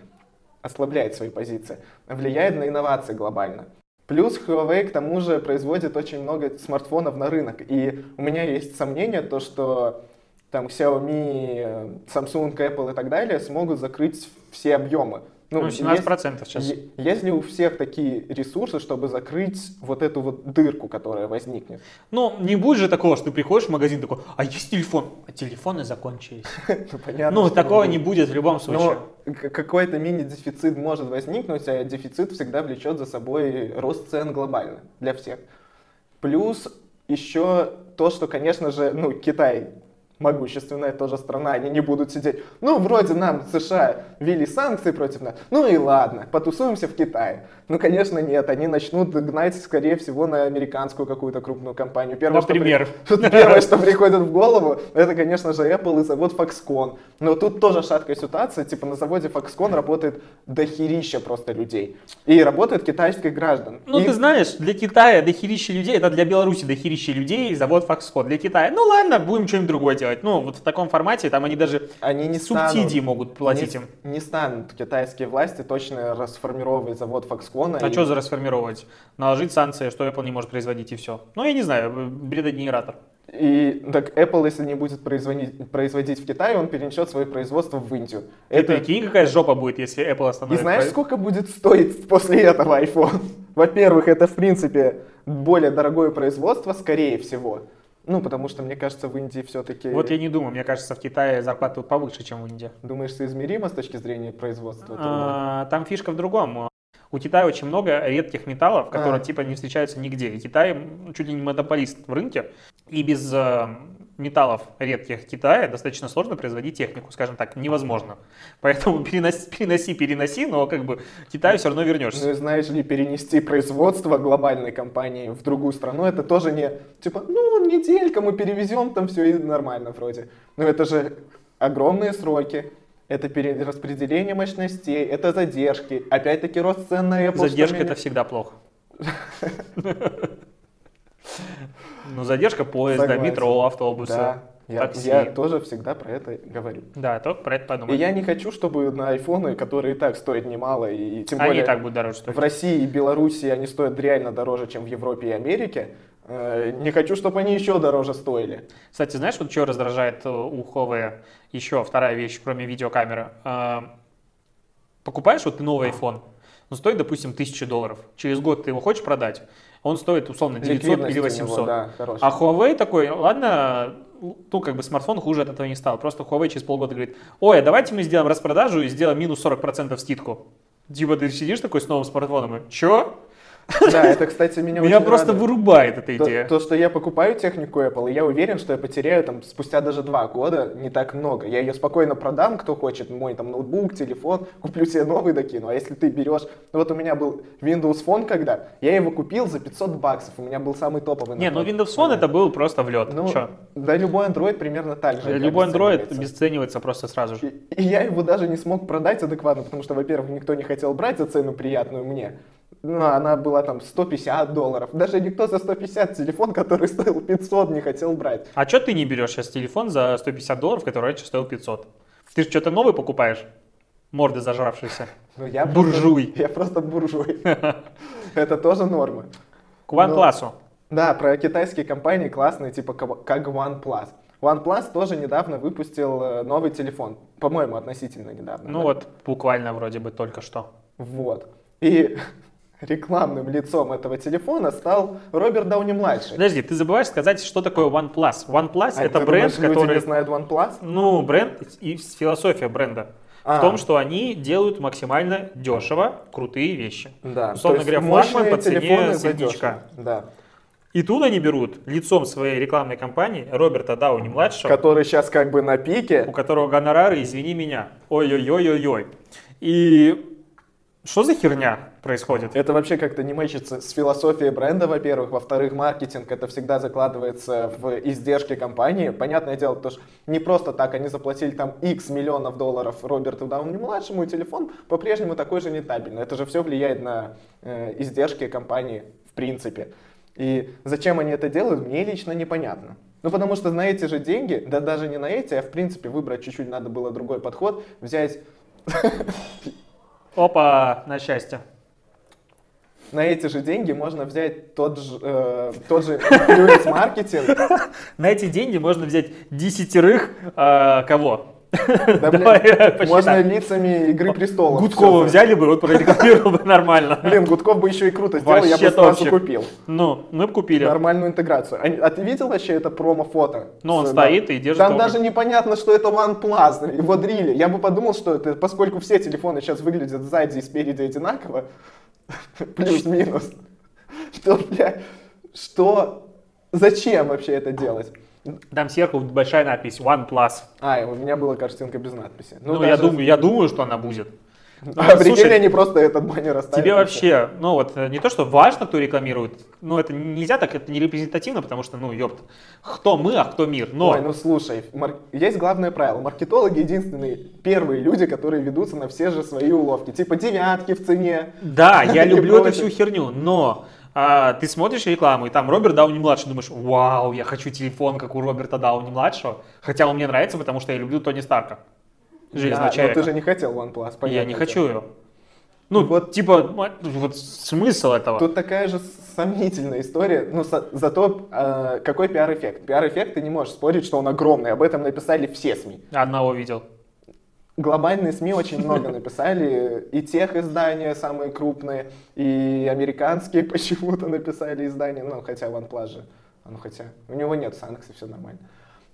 Speaker 2: ослабляет свои позиции, влияет на инновации глобально. Плюс Huawei к тому же производит очень много смартфонов на рынок. И у меня есть сомнение, то, что там Xiaomi, Samsung, Apple и так далее смогут закрыть все объемы.
Speaker 1: Ну,
Speaker 2: есть-
Speaker 1: 17% сейчас.
Speaker 2: Е- Есть ли у всех такие ресурсы, чтобы закрыть вот эту вот дырку, которая возникнет?
Speaker 1: Ну, не будет же такого, что ты приходишь в магазин такой, а есть телефон? А телефоны закончились.
Speaker 2: Ну, понятно,
Speaker 1: Ну, такого не будет в любом случае.
Speaker 2: Какой-то мини-дефицит может возникнуть, а дефицит всегда влечет за собой рост цен глобально для всех. Плюс еще то, что, конечно же, ну, Китай могущественная тоже страна, они не будут сидеть. Ну, вроде нам США ввели санкции против нас, ну и ладно, потусуемся в Китае. Ну, конечно, нет, они начнут гнать, скорее всего, на американскую какую-то крупную компанию.
Speaker 1: Первое, Например.
Speaker 2: Что при... Первое, что приходит в голову, это, конечно же, Apple и завод Foxconn. Но тут тоже шаткая ситуация, типа на заводе Foxconn работает дохерища просто людей. И работают китайских граждан.
Speaker 1: Ну,
Speaker 2: и...
Speaker 1: ты знаешь, для Китая дохерища людей, это для Беларуси дохерища людей, завод Foxconn. Для Китая, ну ладно, будем что-нибудь другое делать. Ну, вот в таком формате, там они даже
Speaker 2: они не
Speaker 1: субсидии
Speaker 2: станут,
Speaker 1: могут платить
Speaker 2: не,
Speaker 1: им.
Speaker 2: Не станут китайские власти точно расформировать завод Foxconn.
Speaker 1: А и... что за расформировать? Наложить санкции, что Apple не может производить и все. Ну, я не знаю, бредогенератор.
Speaker 2: И так Apple, если не будет производить, производить в Китае, он перенесет свое производство в Индию.
Speaker 1: Это... прикинь, какая жопа будет, если Apple остановит.
Speaker 2: И знаешь, сколько будет стоить после этого iPhone? Во-первых, это, в принципе, более дорогое производство, скорее всего. Ну, потому что, мне кажется, в Индии все-таки...
Speaker 1: Вот я не думаю, мне кажется, в Китае зарплаты повыше, чем в Индии.
Speaker 2: Думаешь, соизмеримо с точки зрения производства?
Speaker 1: А, там фишка в другом. У Китая очень много редких металлов, которые а. типа не встречаются нигде. И Китай чуть ли не монополист в рынке. И без э, металлов редких Китая достаточно сложно производить технику, скажем так, невозможно. Поэтому переноси, переноси, переноси, но как бы Китаю все равно вернешься.
Speaker 2: Ну и знаешь ли, перенести производство глобальной компании в другую страну, это тоже не типа, ну, неделька мы перевезем, там все и нормально вроде. Но это же огромные сроки. Это перераспределение мощностей, это задержки, опять-таки рост цен на Apple.
Speaker 1: Задержка это всегда плохо. Ну, задержка поезда, метро, автобуса.
Speaker 2: Да. Я, я тоже всегда про это говорю.
Speaker 1: Да, только про это подумай.
Speaker 2: И я не хочу, чтобы на айфоны, которые и так стоят немало, и тем
Speaker 1: они
Speaker 2: более
Speaker 1: и так будут дороже стоить.
Speaker 2: в России и Беларуси они стоят реально дороже, чем в Европе и Америке, не хочу, чтобы они еще дороже стоили.
Speaker 1: Кстати, знаешь, вот что раздражает э, у Huawei еще вторая вещь, кроме видеокамеры? Э, покупаешь вот ты новый iPhone, он стоит, допустим, 1000 долларов. Через год ты его хочешь продать, он стоит условно 900 или 800. Него, да, а Huawei такой, ладно, ну, как бы смартфон хуже от этого не стал. Просто Huawei через полгода говорит, ой, а давайте мы сделаем распродажу и сделаем минус 40% скидку. Типа ты сидишь такой с новым смартфоном и, чё?
Speaker 2: Да, это, кстати, меня
Speaker 1: Меня просто вырубает эта идея.
Speaker 2: То, что я покупаю технику Apple, и я уверен, что я потеряю там спустя даже два года не так много. Я ее спокойно продам, кто хочет, мой там ноутбук, телефон, куплю себе новый докину. А если ты берешь... Ну вот у меня был Windows Phone когда, я его купил за 500 баксов, у меня был самый топовый.
Speaker 1: Не, ну Windows Phone это был просто влет.
Speaker 2: Ну, да любой Android примерно так же.
Speaker 1: Любой Android обесценивается просто сразу же.
Speaker 2: И, и я его даже не смог продать адекватно, потому что, во-первых, никто не хотел брать за цену приятную мне ну, она была там 150 долларов. Даже никто за 150 телефон, который стоил 500, не хотел брать.
Speaker 1: А что ты не берешь сейчас телефон за 150 долларов, который раньше стоил 500? Ты же что-то новый покупаешь? Морды зажравшиеся.
Speaker 2: Ну, я
Speaker 1: буржуй.
Speaker 2: Просто, я просто буржуй. Это тоже норма.
Speaker 1: К OnePlus.
Speaker 2: Да, про китайские компании классные, типа как OnePlus. OnePlus тоже недавно выпустил э, новый телефон. По-моему, относительно недавно.
Speaker 1: Ну да? вот, буквально вроде бы только что.
Speaker 2: Вот. И рекламным лицом этого телефона стал Роберт Дауни-младший.
Speaker 1: Подожди, ты забываешь сказать, что такое OnePlus. OnePlus а это бренд,
Speaker 2: думаешь,
Speaker 1: который...
Speaker 2: не знают OnePlus?
Speaker 1: Ну, бренд и философия бренда. А. В том, что они делают максимально дешево крутые вещи.
Speaker 2: Да.
Speaker 1: Условно говоря, флагман по цене
Speaker 2: середнячка. Да.
Speaker 1: И тут они берут лицом своей рекламной кампании Роберта Дауни-младшего.
Speaker 2: Который сейчас как бы на пике.
Speaker 1: У которого гонорары, извини меня, ой-ой-ой-ой-ой. И что за херня происходит?
Speaker 2: Это вообще как-то не мэчится с философией бренда, во-первых. Во-вторых, маркетинг это всегда закладывается в издержки компании. Понятное дело, потому что не просто так они заплатили там X миллионов долларов Роберту Дауни-младшему, и телефон по-прежнему такой же нетабельный. Это же все влияет на э, издержки компании в принципе. И зачем они это делают, мне лично непонятно. Ну, потому что на эти же деньги, да даже не на эти, а в принципе выбрать чуть-чуть надо было другой подход, взять
Speaker 1: Опа, на счастье.
Speaker 2: На эти же деньги можно взять тот же, э, тот же маркетинг.
Speaker 1: На эти деньги можно взять десятерых э, кого?
Speaker 2: Да, блин, можно лицами Игры Престолов.
Speaker 1: Гудкова взяли бы, вот прорекламировал бы нормально.
Speaker 2: Блин, Гудков бы еще и круто сделал, я бы сразу купил.
Speaker 1: Ну, мы бы купили.
Speaker 2: Нормальную интеграцию. А, а ты видел вообще это промо-фото?
Speaker 1: Ну, он стоит и держит.
Speaker 2: Там даже непонятно, что это OnePlus, его дрили. Я бы подумал, что это, поскольку все телефоны сейчас выглядят сзади и спереди одинаково, плюс-минус, что, бля, что, зачем вообще это делать?
Speaker 1: Там сверху большая надпись OnePlus.
Speaker 2: А, у меня была картинка без надписи.
Speaker 1: Ну, я, думаю, я думаю, что она будет.
Speaker 2: А прикинь,
Speaker 1: слушай,
Speaker 2: они просто этот баннер оставили.
Speaker 1: Тебе вообще, ну вот, э, не то, что важно, кто рекламирует, ну это нельзя так, это не репрезентативно, потому что, ну, ёпт, кто мы, а кто мир, но...
Speaker 2: Ой, ну слушай, мар- есть главное правило. Маркетологи единственные первые люди, которые ведутся на все же свои уловки. Типа девятки в цене.
Speaker 1: Да, я люблю эту всю херню, но а, ты смотришь рекламу, и там Роберт Дауни младший, думаешь, вау, я хочу телефон, как у Роберта Дауни младшего, хотя он мне нравится, потому что я люблю Тони Старка, Железного
Speaker 2: Да, но
Speaker 1: человека.
Speaker 2: ты же не хотел OnePlus,
Speaker 1: я
Speaker 2: понятное
Speaker 1: не хочу его. Ну,
Speaker 2: Вот.
Speaker 1: типа, вот смысл этого.
Speaker 2: Тут такая же сомнительная история, но со- зато э, какой пиар-эффект? Пиар-эффект ты не можешь спорить, что он огромный, об этом написали все СМИ.
Speaker 1: Одного видел.
Speaker 2: Глобальные СМИ очень много написали, и тех издания самые крупные, и американские почему-то написали издания, ну, хотя OnePlus же, ну, хотя, у него нет санкций, все нормально.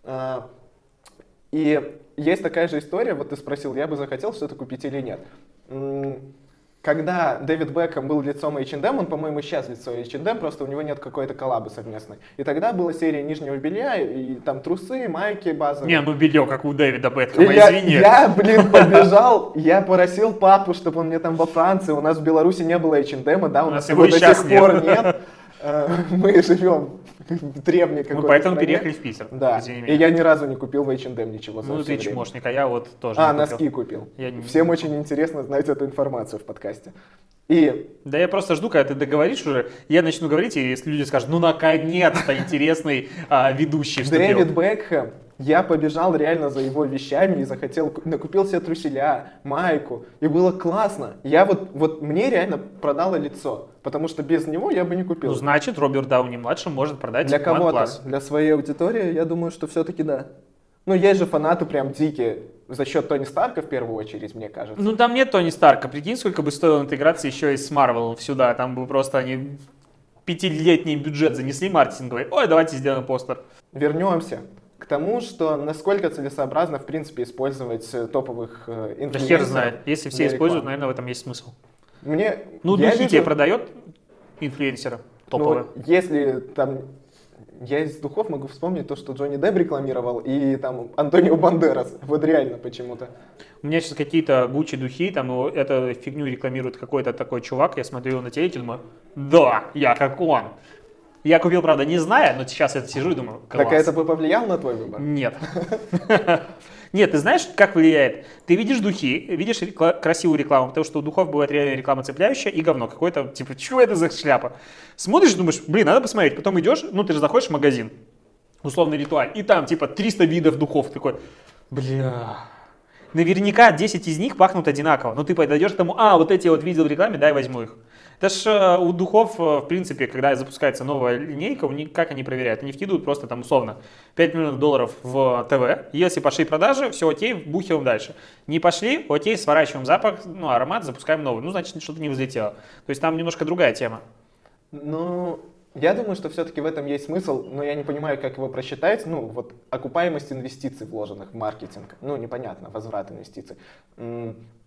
Speaker 2: А, И есть такая же история, вот ты спросил, я бы захотел что-то купить или нет. Когда Дэвид Бекхэм был лицом H&M, он, по-моему, сейчас лицо H&M, просто у него нет какой-то коллабы совместной. И тогда была серия нижнего белья, и там трусы, майки базовые.
Speaker 1: Не, ну белье, как у Дэвида
Speaker 2: я,
Speaker 1: извини.
Speaker 2: я, блин, побежал, я просил папу, чтобы он мне там во Франции, у нас в Беларуси не было H&M, да, у,
Speaker 1: У
Speaker 2: нас его до сих пор
Speaker 1: нет.
Speaker 2: нет. Э, Мы живем в древней
Speaker 1: Мы
Speaker 2: какой-то
Speaker 1: поэтому
Speaker 2: стране.
Speaker 1: переехали в Питер.
Speaker 2: Да, и я ни разу не купил в H&M ничего
Speaker 1: Ну ты чмошник, а я вот тоже
Speaker 2: А, носки купил.
Speaker 1: Я не-
Speaker 2: Всем очень интересно знать эту информацию в подкасте. И
Speaker 1: Да я просто жду, когда ты договоришь уже, я начну говорить, и если люди скажут, ну наконец-то интересный а, ведущий вступил.
Speaker 2: Дэвид Бекхэм, я побежал реально за его вещами и захотел, ку- накупил себе труселя, майку, и было классно. Я вот, вот мне реально продало лицо, потому что без него я бы не купил.
Speaker 1: Ну значит, Роберт Дауни младший может продать
Speaker 2: Для кого-то, для своей аудитории, я думаю, что все-таки да. Ну, есть же фанаты прям дикие, за счет Тони Старка в первую очередь, мне кажется.
Speaker 1: Ну там нет Тони Старка, прикинь, сколько бы стоила интеграция еще и с Марвелом сюда, там бы просто они пятилетний бюджет занесли маркетинговый, ой, давайте сделаем постер.
Speaker 2: Вернемся тому, что насколько целесообразно, в принципе, использовать э, топовых э,
Speaker 1: Да
Speaker 2: инфлюенсеров.
Speaker 1: хер знает, если все используют, наверное, в этом есть смысл.
Speaker 2: Мне,
Speaker 1: Ну, духи
Speaker 2: вижу-
Speaker 1: тебе продает инфлюенсера топовые.
Speaker 2: Ну, если там... Я из духов могу вспомнить то, что Джонни Депп рекламировал, и там Антонио Бандерас. Вот реально почему-то.
Speaker 1: У меня сейчас какие-то Гуччи духи, там его, эту фигню рекламирует какой-то такой чувак, я смотрю его на телеке, думаю, да, я как он. Я купил, правда, не зная, но сейчас я сижу и думаю, класс.
Speaker 2: Так это бы повлияло на твой выбор?
Speaker 1: Нет. Нет, ты знаешь, как влияет? Ты видишь духи, видишь красивую рекламу, потому что у духов бывает реально реклама цепляющая и говно какое-то, типа, что это за шляпа? Смотришь, думаешь, блин, надо посмотреть. Потом идешь, ну ты же заходишь в магазин, условный ритуал, и там типа 300 видов духов. Такой, бля, наверняка 10 из них пахнут одинаково. Но ты подойдешь к тому, а, вот эти вот видел в рекламе, дай возьму их. Ж э, у духов, э, в принципе, когда запускается новая линейка, у них как они проверяют? Они вкидывают просто там условно 5 миллионов долларов в ТВ. Если пошли продажи, все окей, бухиваем дальше. Не пошли, окей, сворачиваем запах, ну, аромат, запускаем новый. Ну, значит, что-то не взлетело. То есть там немножко другая тема.
Speaker 2: Ну, я думаю, что все-таки в этом есть смысл, но я не понимаю, как его просчитать. Ну, вот окупаемость инвестиций, вложенных в маркетинг. Ну, непонятно, возврат инвестиций.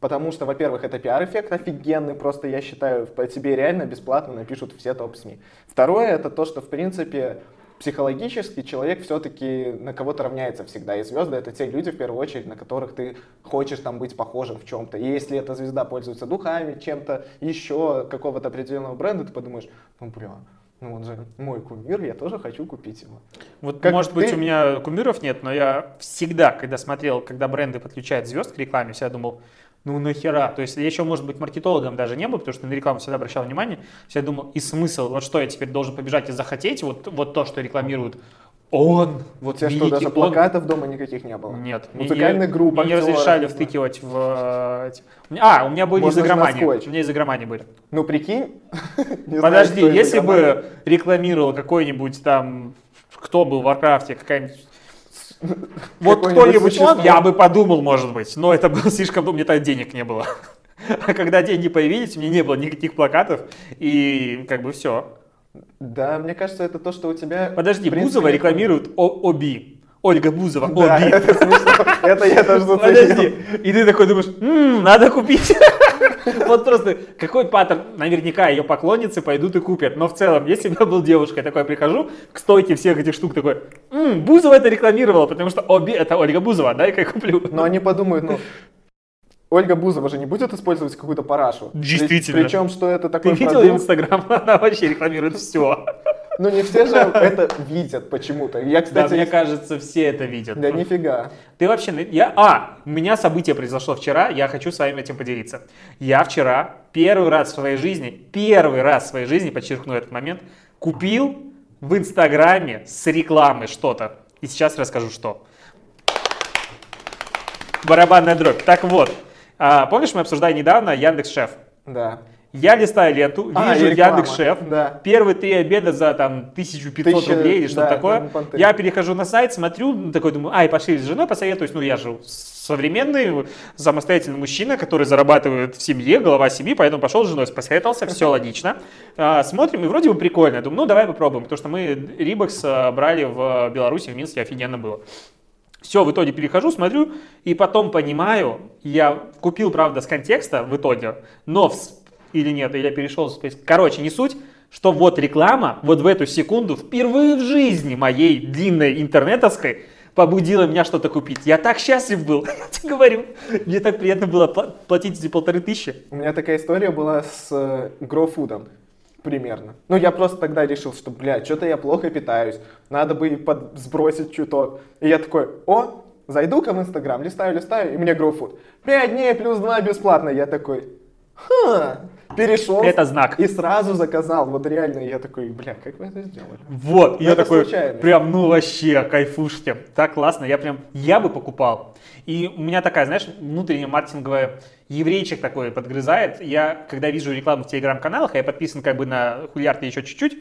Speaker 2: Потому что, во-первых, это пиар-эффект офигенный, просто я считаю, по тебе реально бесплатно напишут все топ-СМИ. Второе, это то, что, в принципе, психологически человек все-таки на кого-то равняется всегда. И звезды — это те люди, в первую очередь, на которых ты хочешь там быть похожим в чем-то. И если эта звезда пользуется духами, чем-то еще, какого-то определенного бренда, ты подумаешь, ну, бля, ну он же мой кумир, я тоже хочу купить его.
Speaker 1: Вот,
Speaker 2: Как
Speaker 1: может быть,
Speaker 2: ты-
Speaker 1: у меня кумиров нет, но я всегда, когда смотрел, когда бренды подключают звезд к рекламе, всегда думал, ну нахера? То есть я еще, может быть, маркетологом даже не был, потому что на рекламу всегда обращал внимание. Всегда думал, и смысл, вот что я теперь должен побежать и захотеть, вот, вот то, что рекламирует он,
Speaker 2: У
Speaker 1: вот
Speaker 2: тебя что, даже
Speaker 1: он.
Speaker 2: плакатов дома никаких не было?
Speaker 1: Нет.
Speaker 2: Музыкальных групп,
Speaker 1: не разрешали
Speaker 2: знаю.
Speaker 1: втыкивать в... э, А, у меня были
Speaker 2: Можно
Speaker 1: из
Speaker 2: же на
Speaker 1: игромании.
Speaker 2: скотч.
Speaker 1: У меня из игромании были.
Speaker 2: Ну, прикинь. знаю,
Speaker 1: Подожди,
Speaker 2: из
Speaker 1: если бы рекламировал какой-нибудь там, кто был в Warcraft е, какая-нибудь вот кто-нибудь он, я бы подумал, может быть, но это было слишком, ну, мне тогда денег не было. А когда деньги появились, у меня не было никаких плакатов, и как бы все.
Speaker 2: Да, мне кажется, это то, что у тебя...
Speaker 1: Подожди,
Speaker 2: принципе,
Speaker 1: Бузова рекламирует О- ОБИ. Ольга Бузова.
Speaker 2: Да,
Speaker 1: Оби.
Speaker 2: это смешно. Это я тоже
Speaker 1: Подожди.
Speaker 2: заценил.
Speaker 1: И ты такой думаешь, «М, надо купить. Вот просто какой паттерн, наверняка ее поклонницы пойдут и купят. Но в целом, если бы я был девушкой, такой прихожу к стойке всех этих штук, такой, «М, Бузова это рекламировала, потому что Оби это Ольга Бузова, дай-ка я куплю.
Speaker 2: Но они подумают, ну, Ольга Бузова же не будет использовать какую-то парашу.
Speaker 1: Действительно.
Speaker 2: Причем, что это
Speaker 1: Ты
Speaker 2: такой
Speaker 1: видел ее
Speaker 2: продукт.
Speaker 1: инстаграм? Она вообще рекламирует все.
Speaker 2: Ну, не все же это видят почему-то. Я,
Speaker 1: Да,
Speaker 2: кстати,
Speaker 1: мне кажется, все это видят.
Speaker 2: да нифига.
Speaker 1: Ты вообще... на- Я... А, у меня событие произошло вчера, я хочу с вами этим поделиться. Я вчера первый раз в своей жизни, первый раз в своей жизни, подчеркну этот момент, купил в Инстаграме с рекламы что-то. И сейчас расскажу, что. Барабанная дробь. Так вот, а, помнишь, мы обсуждали недавно Яндекс Шеф?
Speaker 2: Да.
Speaker 1: Я листаю ленту,
Speaker 2: А,
Speaker 1: вижу. Яндекс Шеф,
Speaker 2: Да.
Speaker 1: первые три обеда за там 1500
Speaker 2: Тысяча,
Speaker 1: рублей или что-то
Speaker 2: да,
Speaker 1: такое. Я перехожу на сайт, смотрю, ну, такой думаю, ай, пошли с женой посоветуюсь, ну я же современный самостоятельный мужчина, который зарабатывает в семье, глава семьи, поэтому пошел с женой, посоветовался, все логично. А, Смотрим, и вроде бы прикольно. Думаю, ну давай попробуем, потому что мы Рибокс брали в Беларуси, в Минске, офигенно было. Все, в итоге перехожу, смотрю, и потом понимаю, я купил, правда, с контекста в итоге, но в- или нет, или я перешел Короче, не суть, что вот реклама, вот в эту секунду, впервые в жизни моей длинной интернетовской, побудила меня что-то купить. Я так счастлив был, я тебе говорю. Мне так приятно было пла- платить эти полторы тысячи.
Speaker 2: У меня такая история была с э, грофудом. Примерно. Ну, я просто тогда решил, что, бля, что-то я плохо питаюсь. Надо бы под- сбросить чуток. И я такой, о, зайду-ка в Инстаграм, листаю, листаю, и мне грофуд. Пять дней плюс два бесплатно. Я такой, ха, перешел.
Speaker 1: Это знак.
Speaker 2: И сразу заказал. Вот реально, я такой, бля, как вы это сделали?
Speaker 1: Вот, и я такой,
Speaker 2: случайно.
Speaker 1: прям, ну вообще, кайфушки. Так классно, я прям, я бы покупал. И у меня такая, знаешь, внутренняя маркетинговая еврейчик такой подгрызает. Я, когда вижу рекламу в телеграм-каналах, а я подписан как бы на хулиарте еще чуть-чуть,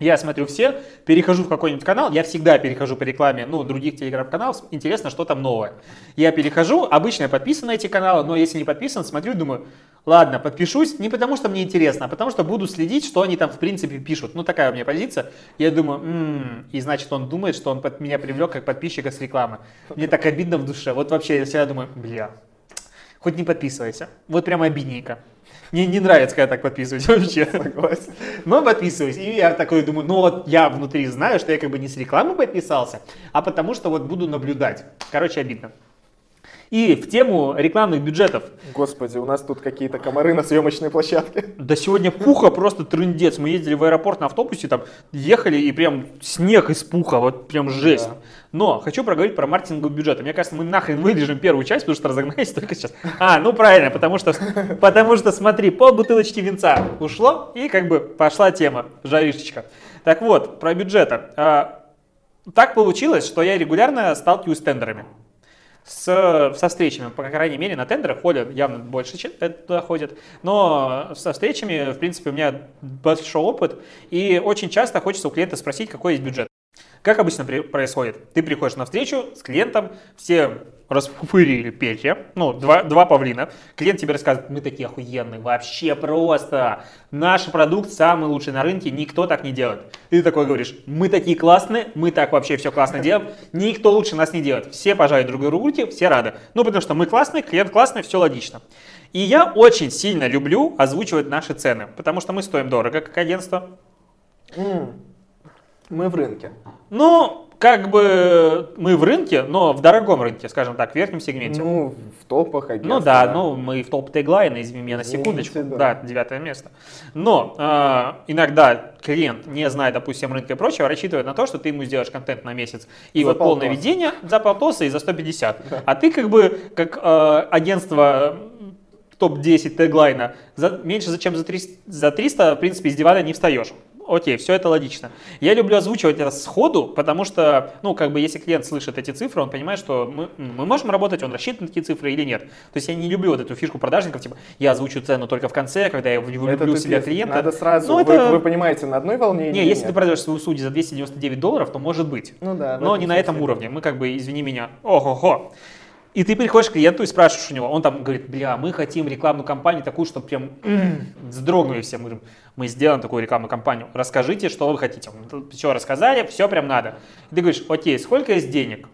Speaker 1: я смотрю все, перехожу в какой-нибудь канал, я всегда перехожу по рекламе, ну, других телеграм-каналов, интересно, что там новое. Я перехожу, обычно я подписан на эти каналы, но если не подписан, смотрю, думаю, ладно, подпишусь, не потому что мне интересно, а потому что буду следить, что они там в принципе пишут. Ну, такая у меня позиция. Я думаю, «М, и значит, он думает, что он под меня привлек как подписчика с рекламы. Мне так обидно в душе. Вот вообще я всегда думаю, бля, хоть не подписывайся. Вот прям обидненько. Мне не нравится, когда так подписываюсь вообще.
Speaker 2: Согласен.
Speaker 1: Но подписываюсь. И я такой думаю, ну вот я внутри знаю, что я как бы не с рекламы подписался, а потому что вот буду наблюдать. Короче, обидно. И в тему рекламных бюджетов.
Speaker 2: Господи, у нас тут какие-то комары на съемочной площадке.
Speaker 1: Да сегодня пуха просто трындец. Мы ездили в аэропорт на автобусе, там ехали и прям снег из пуха, вот прям жесть.
Speaker 2: Да.
Speaker 1: Но хочу проговорить про маркетинговый бюджет. Мне кажется, мы нахрен вырежем первую часть, потому что разогнались только сейчас. А, ну правильно, потому что, потому что смотри, пол бутылочки винца ушло, и как бы пошла тема, жаришечка. Так вот, про бюджета. Так получилось, что я регулярно сталкиваюсь с тендерами с, со встречами, по крайней мере, на тендерах ходят явно больше, чем э, туда ходят, но со встречами, в принципе, у меня большой опыт, и очень часто хочется у клиента спросить, какой есть бюджет. Как обычно происходит? Ты приходишь на встречу с клиентом, все распупырили перья, ну, два, два павлина. Клиент тебе рассказывает, мы такие охуенные, вообще просто. Наш продукт самый лучший на рынке, никто так не делает. И ты такой говоришь, мы такие классные, мы так вообще все классно делаем, никто лучше нас не делает. Все пожали друг другу руки, все рады. Ну, потому что мы классные, клиент классный, все логично. И я очень сильно люблю озвучивать наши цены, потому что мы стоим дорого, как агентство.
Speaker 2: Мы в рынке.
Speaker 1: Ну, как бы мы в рынке, но в дорогом рынке, скажем так, в верхнем сегменте.
Speaker 2: Ну, в топах агентств.
Speaker 1: Ну да, ну мы в топ теглайна, извини меня на
Speaker 2: Извините,
Speaker 1: секундочку.
Speaker 2: да.
Speaker 1: Да, девятое место. Но э, иногда клиент, не зная, допустим, рынка и прочего, рассчитывает на то, что ты ему сделаешь контент на месяц. И
Speaker 2: За
Speaker 1: вот полное
Speaker 2: полтос.
Speaker 1: ведение за полтоса и за 150. А ты как бы, как э, агентство м, топ-10 теглайна, за, меньше, чем за 300, за 300, в принципе, из дивана не встаешь. Окей, все это логично. Я люблю озвучивать это сходу, потому что, ну, как бы, если клиент слышит эти цифры, он понимает, что мы, мы можем работать, он рассчитан на такие цифры или нет. То есть я не люблю вот эту фишку продажников, типа, я озвучу цену только в конце, когда я
Speaker 2: Это
Speaker 1: влюблю в себя
Speaker 2: тупец.
Speaker 1: клиента.
Speaker 2: Надо сразу,
Speaker 1: Ну,
Speaker 2: вы,
Speaker 1: это-
Speaker 2: вы понимаете, на одной волне
Speaker 1: Не, если ты
Speaker 2: нет?
Speaker 1: продаешь свою судью за 299 долларов, то может быть.
Speaker 2: Ну да.
Speaker 1: Но не на этом уровне. Мы как бы, извини меня, ого-го. И ты приходишь к клиенту и спрашиваешь у него, он там говорит, бля, мы хотим рекламную кампанию такую, чтобы прям вздрогнули все. Мы мы сделаем такую рекламную кампанию, расскажите, что вы хотите. Все рассказали, все прям надо. И ты говоришь, окей, сколько есть денег?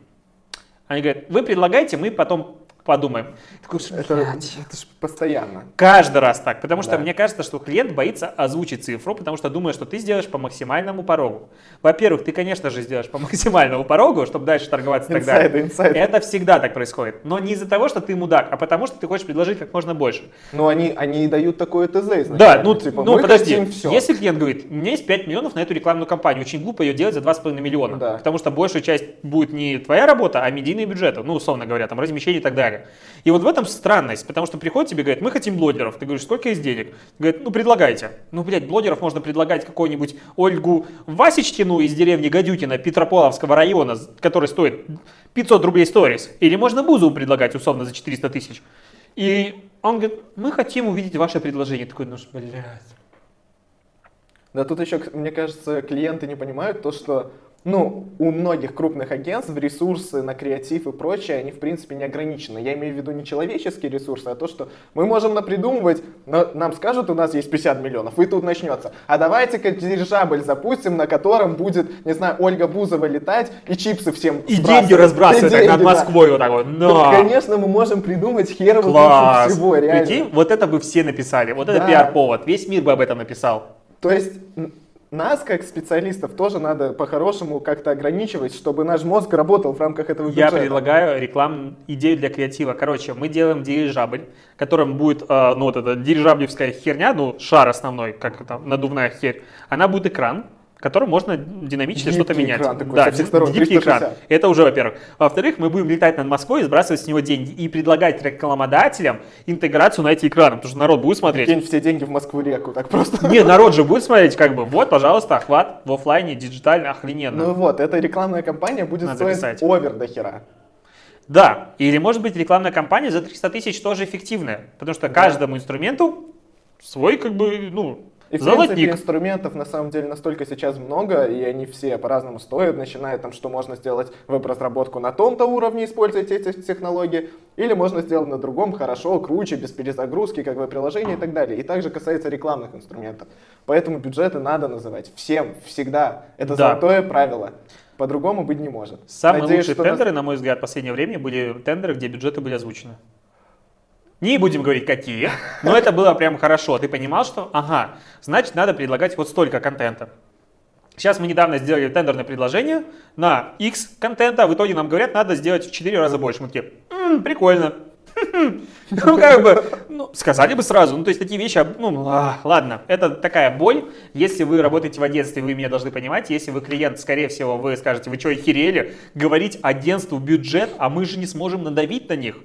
Speaker 1: Они говорят, вы предлагаете, мы потом подумаем.
Speaker 2: Такой, это, это же постоянно.
Speaker 1: Каждый раз так, потому что да. мне кажется, что клиент боится озвучить цифру, потому что думает, что ты сделаешь по максимальному порогу. Во-первых, ты, конечно же, сделаешь по максимальному порогу, чтобы дальше торговаться и так далее. Инсайды. Это всегда так происходит. Но не из-за того, что ты мудак, а потому что ты хочешь предложить как можно больше.
Speaker 2: Но они, они дают такое ТЗ изначально.
Speaker 1: Да, ну, типа, ну подожди, все. если клиент говорит, у меня есть 5 миллионов на эту рекламную кампанию, очень глупо ее делать за 2,5 миллиона, да. потому что большая часть будет не твоя работа, а медийные бюджеты, ну, условно говоря, там размещение и так далее. И вот в этом странность, потому что приходит тебе и говорит, мы хотим блогеров. Ты говоришь, сколько есть денег? Говорит, ну предлагайте. Ну, блядь, блогеров можно предлагать какую-нибудь Ольгу Васечкину из деревни Гадютина Петропавловского района, который стоит 500 рублей сторис. Или можно Бузову предлагать условно за 400 тысяч. И он говорит, мы хотим увидеть ваше предложение. Такой, ну, блядь.
Speaker 2: Да тут еще, мне кажется, клиенты не понимают то, что ну, у многих крупных агентств ресурсы на креатив и прочее, они, в принципе, не ограничены. Я имею в виду не человеческие ресурсы, а то, что мы можем напридумывать, но нам скажут, у нас есть 50 миллионов, и тут начнется. А давайте-ка дирижабль запустим, на котором будет, не знаю, Ольга Бузова летать и чипсы всем
Speaker 1: И деньги разбрасывать и деньги, над Москвой да. вот так вот.
Speaker 2: Но. Конечно, мы можем придумать херово Класс. всего, реально. Прикинь,
Speaker 1: вот это бы все написали, вот это да. пиар-повод, весь мир бы об этом написал.
Speaker 2: То есть нас, как специалистов, тоже надо по-хорошему как-то ограничивать, чтобы наш мозг работал в рамках этого бюджета.
Speaker 1: Я предлагаю рекламную идею для креатива. Короче, мы делаем дирижабль, которым будет, э, ну вот эта дирижаблевская херня, ну шар основной, как это, надувная херь, она будет экран, которым можно динамически что-то менять.
Speaker 2: Экран такой, да, со всех сторон,
Speaker 1: гибкий экран. Это уже, во-первых. Во-вторых, мы будем летать над Москвой и сбрасывать с него деньги и предлагать рекламодателям интеграцию на эти экраны, потому что народ будет смотреть.
Speaker 2: Кинь все деньги в Москву реку, так просто.
Speaker 1: Не, народ же будет смотреть, как бы, вот, пожалуйста, охват в офлайне, диджитально, охрененно.
Speaker 2: Ну вот, эта рекламная кампания будет Надо стоить писать. овер до хера.
Speaker 1: Да, или может быть рекламная кампания за 300 тысяч тоже эффективная, потому что да. каждому инструменту свой, как бы, ну,
Speaker 2: и, в Золотник. принципе, инструментов на самом деле настолько сейчас много, и они все по-разному стоят, начиная там, что можно сделать веб-разработку на том-то уровне, используя эти технологии, или можно сделать на другом хорошо, круче, без перезагрузки, как веб-приложение и так далее. И также касается рекламных инструментов. Поэтому бюджеты надо называть всем, всегда. Это да. золотое правило. По-другому быть не может.
Speaker 1: Самые Надеюсь, лучшие тендеры, нас... на мой взгляд, в последнее время были тендеры, где бюджеты были озвучены. Не будем говорить какие, но это было прям хорошо. Ты понимал, что, ага, значит, надо предлагать вот столько контента. Сейчас мы недавно сделали тендерное предложение на X контента, в итоге нам говорят, надо сделать в 4 раза больше. Мы такие, м-м, прикольно. Ну, как бы, ну, сказали бы сразу. Ну, то есть такие вещи, ну, а, ладно, это такая боль. Если вы работаете в агентстве, вы меня должны понимать. Если вы клиент, скорее всего, вы скажете, вы что, охерели? Говорить агентству бюджет, а мы же не сможем надавить на них.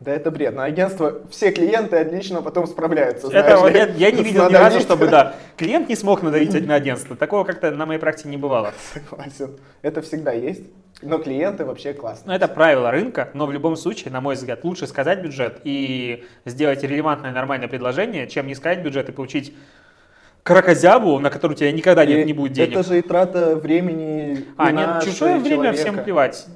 Speaker 2: Да это бред. На агентство все клиенты отлично потом справляются.
Speaker 1: Это, знаешь, я, я не видел ни разу, чтобы да, клиент не смог надавить на агентство. Такого как-то на моей практике не бывало.
Speaker 2: Согласен. Это всегда есть. Но клиенты вообще классные.
Speaker 1: Ну, это правило рынка, но в любом случае, на мой взгляд, лучше сказать бюджет и сделать релевантное нормальное предложение, чем не сказать бюджет и получить кракозябу, на которую у тебя никогда и не будет денег.
Speaker 2: Это же и трата времени.
Speaker 1: А, нет, чужое время человека. всем плевать.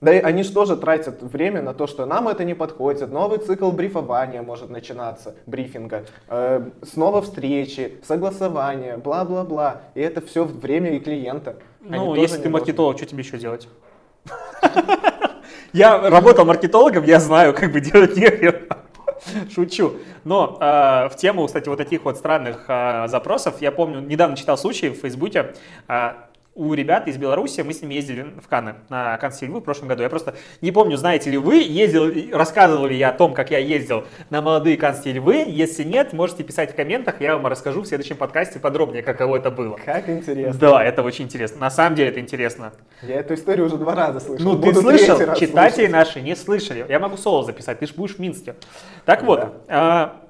Speaker 2: Да и они же тоже тратят время на то, что нам это не подходит. Новый цикл брифования может начинаться, брифинга. Э, снова встречи, согласования, бла-бла-бла. И это все время и клиента.
Speaker 1: Ну, если ты маркетолог, что тебе еще делать? Я работал маркетологом, я знаю, как бы делать нехер. Шучу. Но э, в тему, кстати, вот таких вот странных э, запросов, я помню, недавно читал случай в Фейсбуке, э, у ребят из Беларуси, мы с ними ездили в Каны, на Канцельвы в прошлом году. Я просто не помню, знаете ли вы, ездил, рассказывал ли я о том, как я ездил на молодые Канцельвы. Если нет, можете писать в комментах, я вам расскажу в следующем подкасте подробнее, каково это было.
Speaker 2: Как интересно.
Speaker 1: Да, это очень интересно. На самом деле это интересно.
Speaker 2: Я эту историю уже два раза слышал.
Speaker 1: Ну, ты слышал, читатели наши не слышали. Я могу соло записать, ты же будешь в Минске. Так да. вот, а,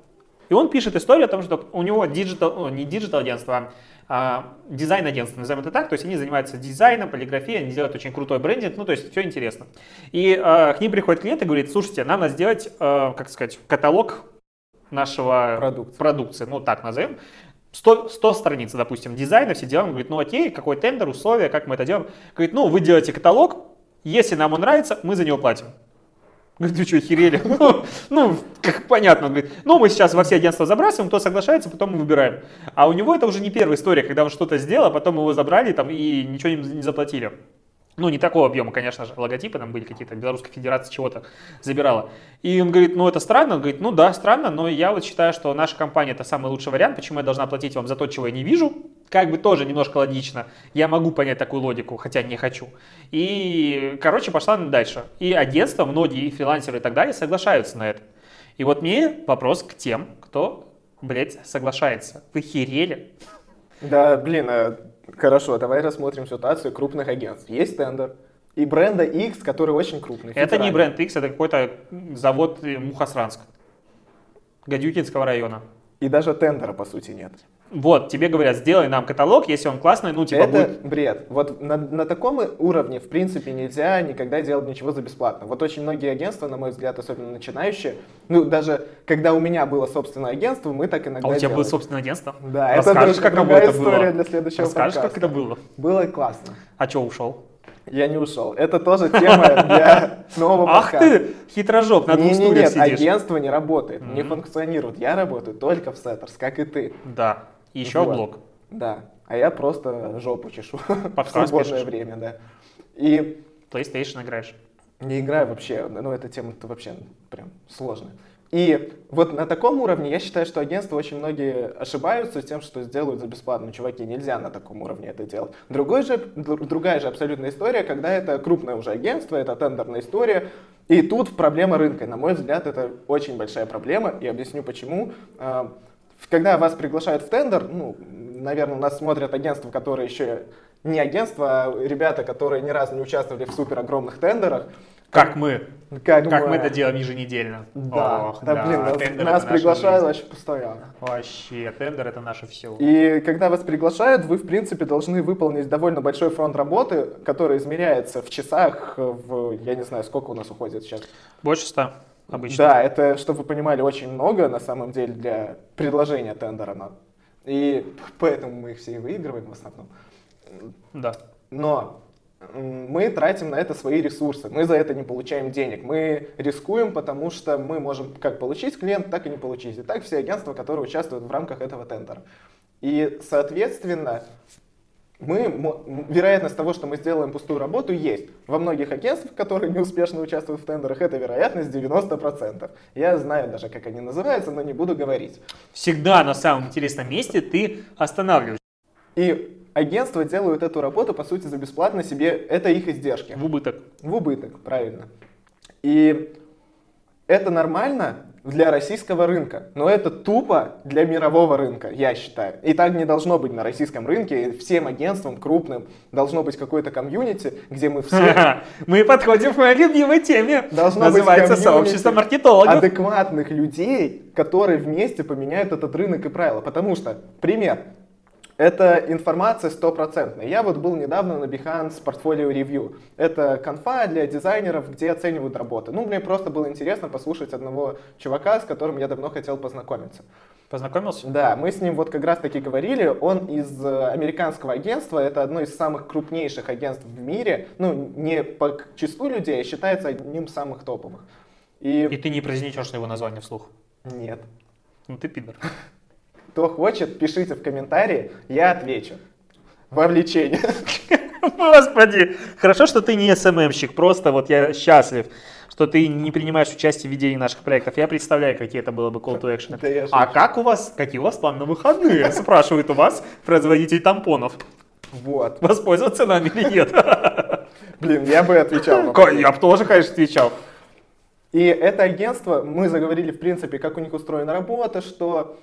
Speaker 1: и он пишет историю о том, что у него digital, не digital агентство, а а, дизайн-агентство, назовем это так, то есть они занимаются дизайном, полиграфией, они делают очень крутой брендинг, ну то есть все интересно. И а, к ним приходит клиент и говорит, слушайте, нам надо сделать, а, как сказать, каталог нашего
Speaker 2: Продукт.
Speaker 1: продукции, ну так назовем, 100, 100 страниц, допустим, дизайна, все дела. Он говорит, ну окей, какой тендер, условия, как мы это делаем. Говорит, ну вы делаете каталог, если нам он нравится, мы за него платим. Говорит, вы что, охерели? Ну, ну, как понятно. Он говорит, ну, мы сейчас во все агентства забрасываем, кто соглашается, потом мы выбираем. А у него это уже не первая история, когда он что-то сделал, а потом его забрали там и ничего не заплатили. Ну, не такого объема, конечно же, логотипы там были какие-то, Белорусская Федерация чего-то забирала. И он говорит, ну это странно, он говорит, ну да, странно, но я вот считаю, что наша компания это самый лучший вариант, почему я должна платить вам за то, чего я не вижу, как бы тоже немножко логично, я могу понять такую логику, хотя не хочу. И, короче, пошла дальше. И агентства, многие фрилансеры и так далее соглашаются на это. И вот мне вопрос к тем, кто, блядь, соглашается. Вы херели?
Speaker 2: Да, блин, а Хорошо, давай рассмотрим ситуацию крупных агентств. Есть тендер, и бренда X, который очень крупный.
Speaker 1: Это не бренд X, это какой-то завод Мухосранск, Гадюкинского района.
Speaker 2: И даже тендера, по сути, нет.
Speaker 1: Вот, тебе говорят, сделай нам каталог, если он классный, ну, типа,
Speaker 2: Это
Speaker 1: будет...
Speaker 2: бред. Вот на, на таком уровне, в принципе, нельзя никогда делать ничего за бесплатно. Вот очень многие агентства, на мой взгляд, особенно начинающие, ну, даже когда у меня было собственное агентство, мы так иногда
Speaker 1: А у тебя
Speaker 2: делали.
Speaker 1: было собственное агентство?
Speaker 2: Да,
Speaker 1: Расскажешь,
Speaker 2: это
Speaker 1: как
Speaker 2: другая
Speaker 1: это
Speaker 2: история
Speaker 1: было?
Speaker 2: для следующего
Speaker 1: Расскажешь,
Speaker 2: подкаста.
Speaker 1: как это было?
Speaker 2: Было классно.
Speaker 1: А что, ушел?
Speaker 2: Я не ушел. Это тоже тема для нового
Speaker 1: Ах
Speaker 2: подкаста.
Speaker 1: ты, хитрожоп, на двух
Speaker 2: Не, не,
Speaker 1: стульях
Speaker 2: нет,
Speaker 1: сидишь.
Speaker 2: агентство не работает, не функционирует. Я работаю только в Setters, как и ты.
Speaker 1: Да, и еще
Speaker 2: Вот.
Speaker 1: блок.
Speaker 2: Да. А я просто жопу чешу в свободное
Speaker 1: пишешь.
Speaker 2: время, да. И
Speaker 1: PlayStation играешь.
Speaker 2: не играю вообще, ну эта тема-то вообще прям сложная. И вот на таком уровне я считаю, что агентства очень многие ошибаются с тем, что сделают за бесплатно. Чуваки, нельзя на таком уровне это делать. Другой же, дру- другая же абсолютная история, когда это крупное уже агентство, это тендерная история. И тут проблема рынка. На мой взгляд, это очень большая проблема, и объясню почему. Когда вас приглашают в тендер, ну, наверное, нас смотрят агентства, которые еще не агентства, а ребята, которые ни разу не участвовали в супер огромных тендерах.
Speaker 1: Как мы.
Speaker 2: Как,
Speaker 1: Как
Speaker 2: мы-
Speaker 1: мы это делаем еженедельно.
Speaker 2: Да,
Speaker 1: Ох,
Speaker 2: да, блин, нас,
Speaker 1: тендер
Speaker 2: нас приглашают
Speaker 1: жизнь.
Speaker 2: вообще постоянно.
Speaker 1: Вообще, тендер это наше все.
Speaker 2: И когда вас приглашают, вы, в принципе, должны выполнить довольно большой фронт работы, который измеряется в часах, в, я не знаю, сколько у нас уходит сейчас.
Speaker 1: Больше ста обычно.
Speaker 2: Да, это, чтобы вы понимали, очень много, на самом деле, для предложения тендера. но- И поэтому мы их все и выигрываем в основном.
Speaker 1: Да.
Speaker 2: Но мы тратим на это свои ресурсы, мы за это не получаем денег, мы рискуем, потому что мы можем как получить клиент, так и не получить. И так все агентства, которые участвуют в рамках этого тендера. И, соответственно, мы, вероятность того, что мы сделаем пустую работу, есть. Во многих агентствах, которые неуспешно участвуют в тендерах, эта вероятность 90%. Я знаю даже, как они называются, но не буду говорить.
Speaker 1: Всегда на самом интересном месте ты останавливаешь
Speaker 2: И агентства делают эту работу, по сути, за бесплатно себе. Это их издержки.
Speaker 1: в убыток.
Speaker 2: В убыток, правильно. И это нормально для российского рынка, но это тупо для мирового рынка, я считаю. И так не должно быть на российском рынке. Всем агентствам крупным должно быть какое-то комьюнити, где мы все
Speaker 1: Мы подходим к моей любимой теме.
Speaker 2: Должно
Speaker 1: Называется сообщество маркетологов.
Speaker 2: адекватных людей, которые вместе поменяют этот рынок и правила. Потому что, пример, это информация стопроцентная. Я вот был недавно на Behance Portfolio Review. Это конфа для дизайнеров, где оценивают работы. Ну, мне просто было интересно послушать одного чувака, с которым я давно хотел познакомиться.
Speaker 1: Познакомился?
Speaker 2: Да, мы с ним вот как раз таки говорили, он из э, американского агентства, это одно из самых крупнейших агентств в мире, ну, не по числу людей, а считается одним из самых топовых.
Speaker 1: И
Speaker 2: И
Speaker 1: ты не произнесешь его название вслух.
Speaker 2: нет.
Speaker 1: Ну ты пидор.
Speaker 2: Кто хочет, пишите в комментарии, я отвечу. Вовлечение.
Speaker 1: Господи, хорошо, что ты не СММщик, просто вот я счастлив, что ты не принимаешь участие в ведении наших проектов. Я представляю, какие это было бы call to action.
Speaker 2: Да
Speaker 1: А как у вас, какие у вас планы на выходные? Спрашивает у вас производитель тампонов.
Speaker 2: Вот.
Speaker 1: Воспользоваться нами или нет?
Speaker 2: Блин, я бы отвечал.
Speaker 1: Я бы тоже, конечно, отвечал.
Speaker 2: И это агентство, мы заговорили, в принципе, как у них устроена работа, что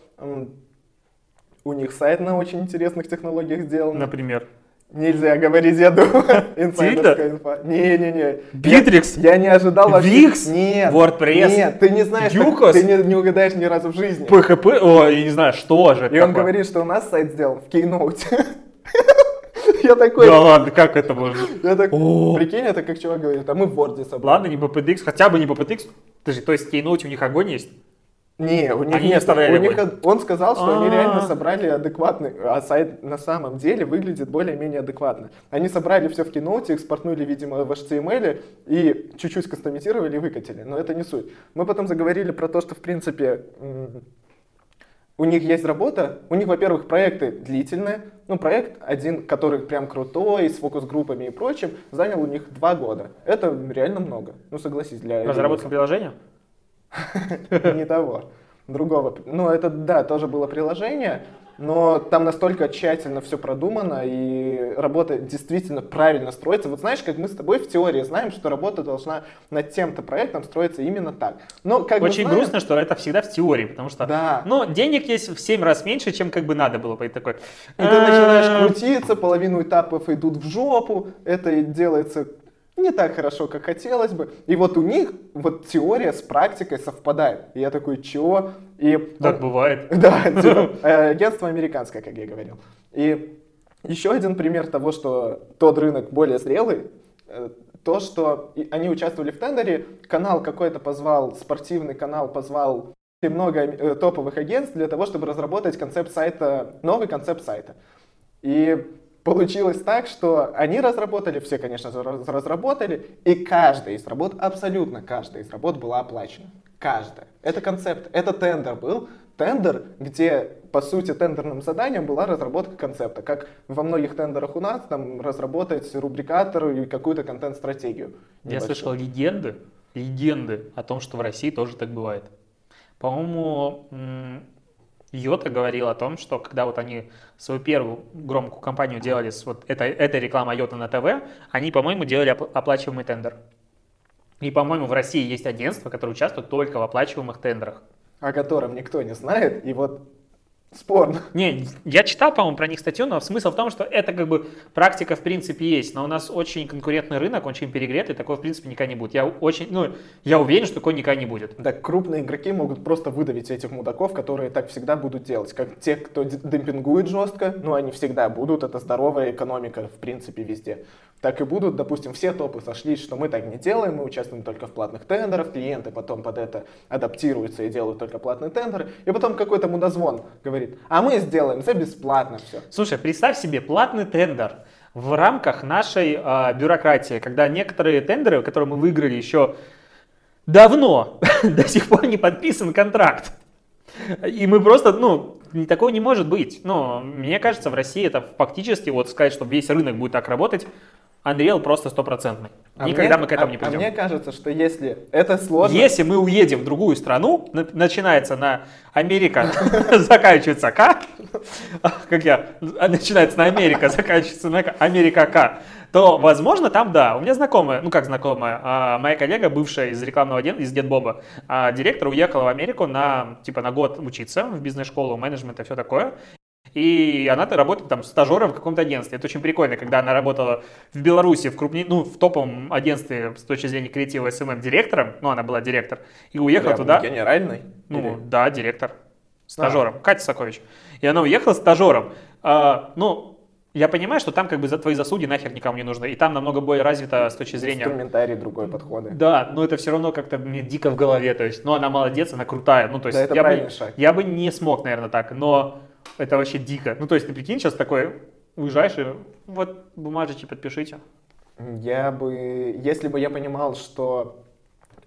Speaker 2: у них сайт на очень интересных технологиях сделан.
Speaker 1: Например.
Speaker 2: Нельзя говорить, я думаю. Инсайдерская инфа. Не-не-не.
Speaker 1: Bittrex?
Speaker 2: Я, я не ожидал вообще.
Speaker 1: Wix?
Speaker 2: Нет.
Speaker 1: WordPress?
Speaker 2: Нет, ты не знаешь,
Speaker 1: Юкос?
Speaker 2: ты не, не угадаешь ни разу в жизни.
Speaker 1: PHP, о, я не знаю, что же
Speaker 2: И он
Speaker 1: такое?
Speaker 2: говорит, что у нас сайт сделан в Keynote. Я такой,
Speaker 1: Да ладно, как это можно?
Speaker 2: я так, прикинь, это как чувак говорит, а мы в Word собрали.
Speaker 1: Ладно, не PPTX, хотя бы не PPTX. Подожди, то есть Keynote у них огонь есть?
Speaker 2: Не, у них
Speaker 1: Они не
Speaker 2: нет,
Speaker 1: вставляли
Speaker 2: у них, он сказал, что они
Speaker 1: А.
Speaker 2: реально собрали адекватный, а сайт на самом деле выглядит более-менее адекватно. Они собрали все в киноте, экспортнули, видимо, в HTML и чуть-чуть кастомизировали и выкатили, но это не суть. Мы потом заговорили про то, что, в принципе, у них есть работа, у них, во-первых, проекты длительные, ну, проект один, который прям крутой, с фокус-группами и прочим, занял у них два года. Это реально много, ну, согласись, для...
Speaker 1: Разработка приложения?
Speaker 2: Не того. Другого. Ну, это, да, тоже было приложение, но там настолько тщательно все продумано, и работа действительно правильно строится. Вот знаешь, как мы с тобой в теории знаем, что работа должна над тем-то проектом строиться именно так. Но как
Speaker 1: Очень
Speaker 2: знаем-
Speaker 1: грустно, что это всегда в теории, потому что,
Speaker 2: Да.
Speaker 1: ну, денег есть в 7 раз меньше, чем как бы надо было. И такой,
Speaker 2: И ты начинаешь
Speaker 1: «А,
Speaker 2: крутиться, половину этапов идут в жопу, это делается не так хорошо, как хотелось бы. И вот у них вот теория с практикой совпадает. И я такой, чего? И
Speaker 1: Так бывает.
Speaker 2: Да, типа, э, агентство американское, как я говорил. И еще один пример того, что тот рынок более зрелый, э, то, что они участвовали в тендере, канал какой-то позвал, спортивный канал позвал много э, топовых агентств для того, чтобы разработать концепт сайта, новый концепт сайта. И получилось так, что они разработали, все, конечно же, разработали, и каждая из работ, абсолютно каждая из работ была оплачена. Каждая. Это концепт, это тендер был. Тендер, где, по сути, тендерным заданием была разработка концепта. Как во многих тендерах у нас, там, разработать рубрикатор и какую-то контент-стратегию.
Speaker 1: Я
Speaker 2: небольшую.
Speaker 1: слышал легенды, легенды о том, что в России тоже так бывает. По-моему, Йота говорил о том, что когда вот они свою первую громкую кампанию делали с вот этой, этой рекламой Йота на ТВ, они, по-моему, делали опла- оплачиваемый тендер. И, по-моему, в России есть агентства, которые участвуют только в оплачиваемых тендерах.
Speaker 2: О котором никто не знает, и вот спорно.
Speaker 1: Не, я читал, по-моему, про них статью, но смысл в том, что это как бы практика в принципе есть, но у нас очень конкурентный рынок, очень перегретый, такого в принципе никогда не будет. Я очень, ну, я уверен, что такого никогда не будет.
Speaker 2: Да, крупные игроки могут просто выдавить этих мудаков, которые так всегда будут делать. Как те, кто демпингует жестко, ну они всегда будут, это здоровая экономика в принципе везде. Так и будут, допустим, все топы сошлись, что мы так не делаем, мы участвуем только в платных тендерах, клиенты потом под это адаптируются и делают только платные тендеры, и потом какой-то мудозвон говорит, а мы сделаем за бесплатно все.
Speaker 1: Слушай, представь себе платный тендер в рамках нашей а, бюрократии, когда некоторые тендеры, которые мы выиграли еще давно, до сих пор не подписан контракт. И мы просто, ну, такого не может быть. Но мне кажется, в России это фактически, вот сказать, что весь рынок будет так работать, Unreal просто стопроцентный.
Speaker 2: А
Speaker 1: Никогда
Speaker 2: мне-
Speaker 1: мы к этому
Speaker 2: а-
Speaker 1: не
Speaker 2: А
Speaker 1: придем.
Speaker 2: мне кажется, что если это сложно...
Speaker 1: Если мы уедем в другую страну, на- начинается на Америка, заканчивается К, как я, а, начинается на Америка, заканчивается на Америка К, то, возможно, там, да, у меня знакомая, ну как знакомая, а, моя коллега, бывшая из рекламного агентства, из Дедбоба, а, директор уехала в Америку на, типа, на год учиться в бизнес-школу, менеджмент и все такое. И она -то работает там стажером в каком-то агентстве. Это очень прикольно, когда она работала в Беларуси, в крупне, ну, в топовом агентстве с точки зрения креатива SMM директором, ну, она была директор, и уехала
Speaker 2: Прям
Speaker 1: туда.
Speaker 2: Генеральный?
Speaker 1: Ну,
Speaker 2: Или-
Speaker 1: да, директор. Стажером. Катя Сакович. И она уехала стажером. А, ну, я понимаю, что там как бы за твои заслуги нахер никому не нужны. И там намного более развито с точки зрения...
Speaker 2: Инструментарий другой подходы.
Speaker 1: Да, но это все равно как-то мне дико в голове. То есть, ну, она молодец, она крутая. Ну, то есть,
Speaker 2: Да, это
Speaker 1: я, бы,
Speaker 2: шаг.
Speaker 1: я бы не смог, наверное, так. Но это вообще дико. Ну, то есть, ты прикинь, сейчас такой уезжаешь и вот бумажечки подпишите.
Speaker 2: Я бы, если бы я понимал, что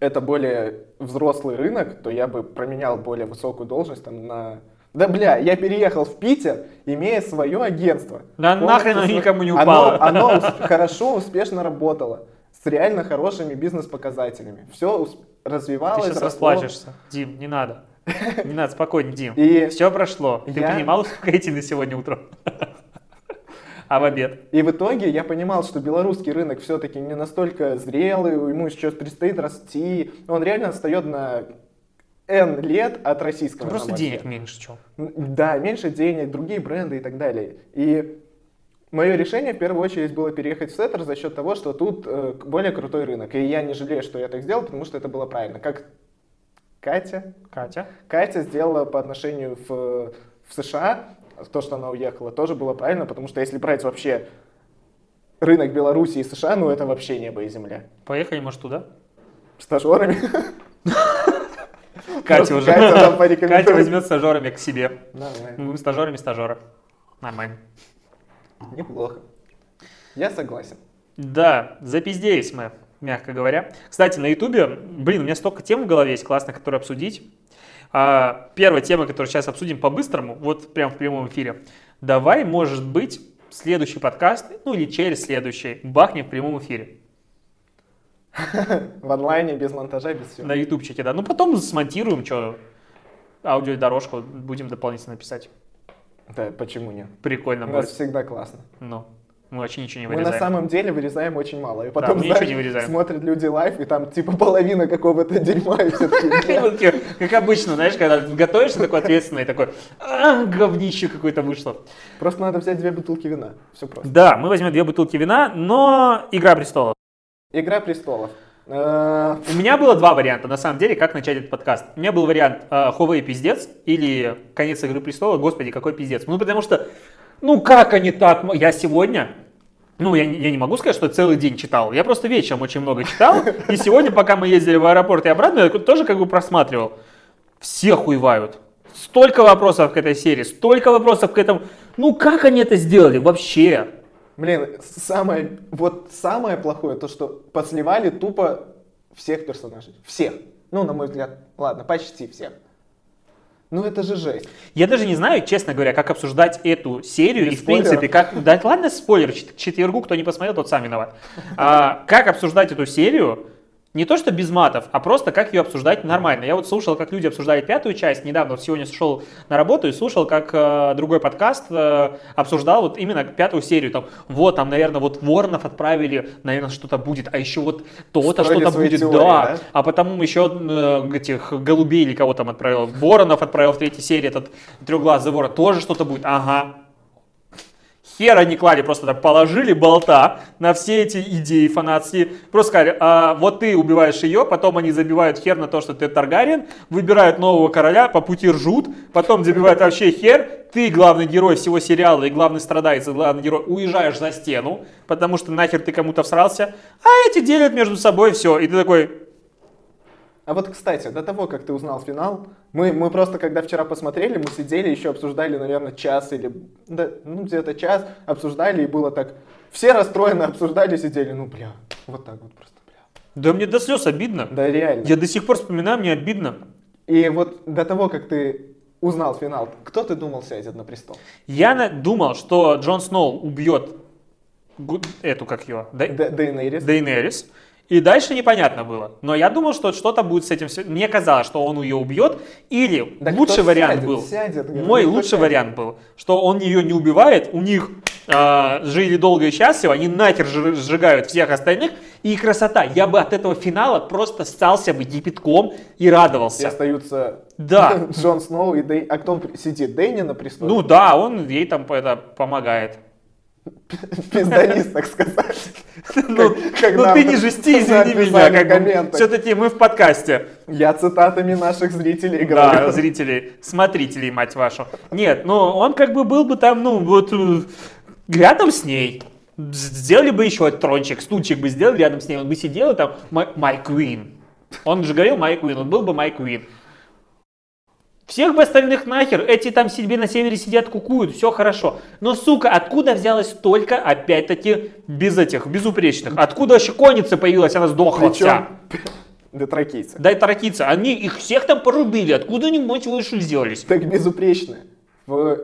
Speaker 2: это более взрослый рынок, то я бы променял более высокую должность там на... Да бля, я переехал в Питер, имея свое агентство.
Speaker 1: Да
Speaker 2: Полностью
Speaker 1: нахрен оно никому не
Speaker 2: Оно-
Speaker 1: упало.
Speaker 2: Оно, ус- хорошо, успешно работало. С реально хорошими бизнес-показателями. Все
Speaker 1: Ты
Speaker 2: развивалось,
Speaker 1: сейчас
Speaker 2: росло.
Speaker 1: расплачешься. Дим, не надо. Не надо, спокойно, Дим.
Speaker 2: И-
Speaker 1: Все прошло. Ты
Speaker 2: Я-
Speaker 1: принимал успокоительный сегодня утром? А в обед?
Speaker 2: И в итоге я понимал, что белорусский рынок все-таки не настолько зрелый, ему еще предстоит расти. Он реально отстает на N лет от российского. на
Speaker 1: Просто денег меньше, чем.
Speaker 2: Да, меньше денег, другие бренды и так далее. И мое решение в первую очередь было переехать в Сеттер за счет того, что тут э, более крутой рынок. И я не жалею, что я так сделал, потому что это было правильно. Как Катя,
Speaker 1: Катя?
Speaker 2: Катя сделала по отношению в, в США, то, что она уехала, тоже было правильно, потому что если брать вообще рынок Беларуси и США, ну это вообще небо и земля.
Speaker 1: Поехали, может, туда?
Speaker 2: Стажерами.
Speaker 1: Катя уже.
Speaker 2: Катя
Speaker 1: возьмет стажерами к себе.
Speaker 2: Давай.
Speaker 1: Мы будем стажерами стажера. Нормально.
Speaker 2: Неплохо. Я согласен.
Speaker 1: Да, запизделись мы, мягко говоря. Кстати, на Ютубе, блин, у меня столько тем в голове есть классных, которые обсудить. А, первая тема, которую сейчас обсудим по-быстрому, вот прям в прямом эфире. Давай, может быть, следующий подкаст, ну или через следующий, бахнем в прямом эфире.
Speaker 2: В онлайне, без монтажа, без всего.
Speaker 1: На ютубчике, да. Ну потом смонтируем, что аудиодорожку будем дополнительно писать.
Speaker 2: Да, почему нет?
Speaker 1: Прикольно
Speaker 2: У нас
Speaker 1: будет.
Speaker 2: всегда классно.
Speaker 1: Ну, мы вообще ничего не
Speaker 2: Мы на
Speaker 1: вырезаем.
Speaker 2: самом деле вырезаем очень мало. И потом,
Speaker 1: ничего
Speaker 2: знаешь,
Speaker 1: не вырезаем.
Speaker 2: смотрят люди live, и там типа половина какого-то дерьма, и все
Speaker 1: как- обычно, знаешь, когда готовишься такой ответственный, такой, а, говнище какое-то вышло.
Speaker 2: Просто надо взять две бутылки вина. Все просто.
Speaker 1: Да, мы возьмем две бутылки вина, но Игра престолов.
Speaker 2: Игра престолов. Э,
Speaker 1: У меня было два варианта, на самом деле, как начать этот подкаст. У меня был вариант э, Huawei пиздец или конец Игры престолов, господи, какой пиздец. Ну, потому что, ну как они так, я сегодня, ну, я, я не могу сказать, что целый день читал, я просто вечером очень много читал, и сегодня, пока мы ездили в аэропорт и обратно, я тоже как бы просматривал. Все хуевают. Столько вопросов к этой серии, столько вопросов к этому. Ну как они это сделали вообще?
Speaker 2: Блин, самое, вот самое плохое, то, что подсливали тупо всех персонажей. Всех. Ну, на мой взгляд, ладно, почти всех. Ну, это же жесть.
Speaker 1: Я даже не знаю, честно говоря, как обсуждать эту серию
Speaker 2: Без
Speaker 1: и, в принципе, как... Да ладно спойлер, чет- четвергу, кто не посмотрел, тот сам виноват. А, как обсуждать эту серию, не то что без матов, а просто как ее обсуждать нормально. Я вот слушал, как люди обсуждали пятую часть, недавно, сегодня шел на работу и слушал, как э, другой подкаст э, обсуждал вот именно пятую серию. Там, вот, там, наверное, вот Воронов отправили, наверное, что-то будет, а еще вот то-то что-то будет,
Speaker 2: теории,
Speaker 1: да.
Speaker 2: да?
Speaker 1: А потом еще э, этих голубей или кого там отправил. Воронов отправил в третьей серии этот трехглазый ворон. Тоже что-то будет. Ага. Хер они клали, просто так положили болта на все эти идеи фанатские. Просто сказали, а, вот ты убиваешь ее, потом они забивают хер на то, что ты Таргариен, выбирают нового короля, по пути ржут, потом забивают вообще хер, ты главный герой всего сериала и главный страдается, главный герой, уезжаешь за стену, потому что нахер ты кому-то всрался, а эти делят между собой все. И ты такой,
Speaker 2: А вот, кстати, до того, как ты узнал финал, мы, мы просто, когда вчера посмотрели, мы сидели, еще обсуждали, наверное, час или, да, ну, где-то час, обсуждали, и было так, все расстроены, обсуждали, сидели, ну, бля, вот так вот просто, бля.
Speaker 1: да мне до слез обидно.
Speaker 2: Да, реально.
Speaker 1: Я до сих пор вспоминаю, мне обидно.
Speaker 2: И вот до того, как ты узнал финал, кто ты думал сядет на престол?
Speaker 1: Я думал, что Джон Сноу убьет эту, как ее,
Speaker 2: Дейнерис?
Speaker 1: Дейнерис. И дальше непонятно было. Но я думал, что что-то будет с этим. всё- Мне казалось, что он ее убьет. Или
Speaker 2: Да
Speaker 1: лучший вариант
Speaker 2: сядет?
Speaker 1: был.
Speaker 2: Сядет, говорю,
Speaker 1: мой лучший
Speaker 2: сядет?
Speaker 1: вариант был, что он ее не убивает. У них а, жили долго и счастливо. Они нахер жи- сжигают всех остальных. И красота. Я бы от этого финала просто стался бы кипятком и
Speaker 2: И
Speaker 1: радовался.
Speaker 2: остаются
Speaker 1: Да.
Speaker 2: Джон Сноу и Дей... А кто он сидит? Дейни на престоле?
Speaker 1: Ну да, он ей там это помогает.
Speaker 2: Пизданист, так сказать.
Speaker 1: Ну, ну ты не жести, извини меня, как все-таки мы в подкасте.
Speaker 2: Я цитатами наших зрителей
Speaker 1: Да,
Speaker 2: говорю.
Speaker 1: зрителей, смотрителей, мать вашу. Нет, ну он как бы был бы там, ну вот э, рядом с ней. Сделали бы еще трончик, стульчик бы сделали рядом с ней, он бы сидел и там «My, my queen». Он же говорил «my queen», он был бы «my queen». Всех бы остальных нахер, эти там себе на севере сидят, кукуют, все хорошо. Но, сука, откуда взялось столько, опять-таки, без этих, безупречных? Откуда вообще конница появилась, она сдохла вся?
Speaker 2: Причем дотракийцы.
Speaker 1: Дай таракица, они их всех там порубили, откуда они, мать вашу, сделались?
Speaker 2: Так безупречные. В...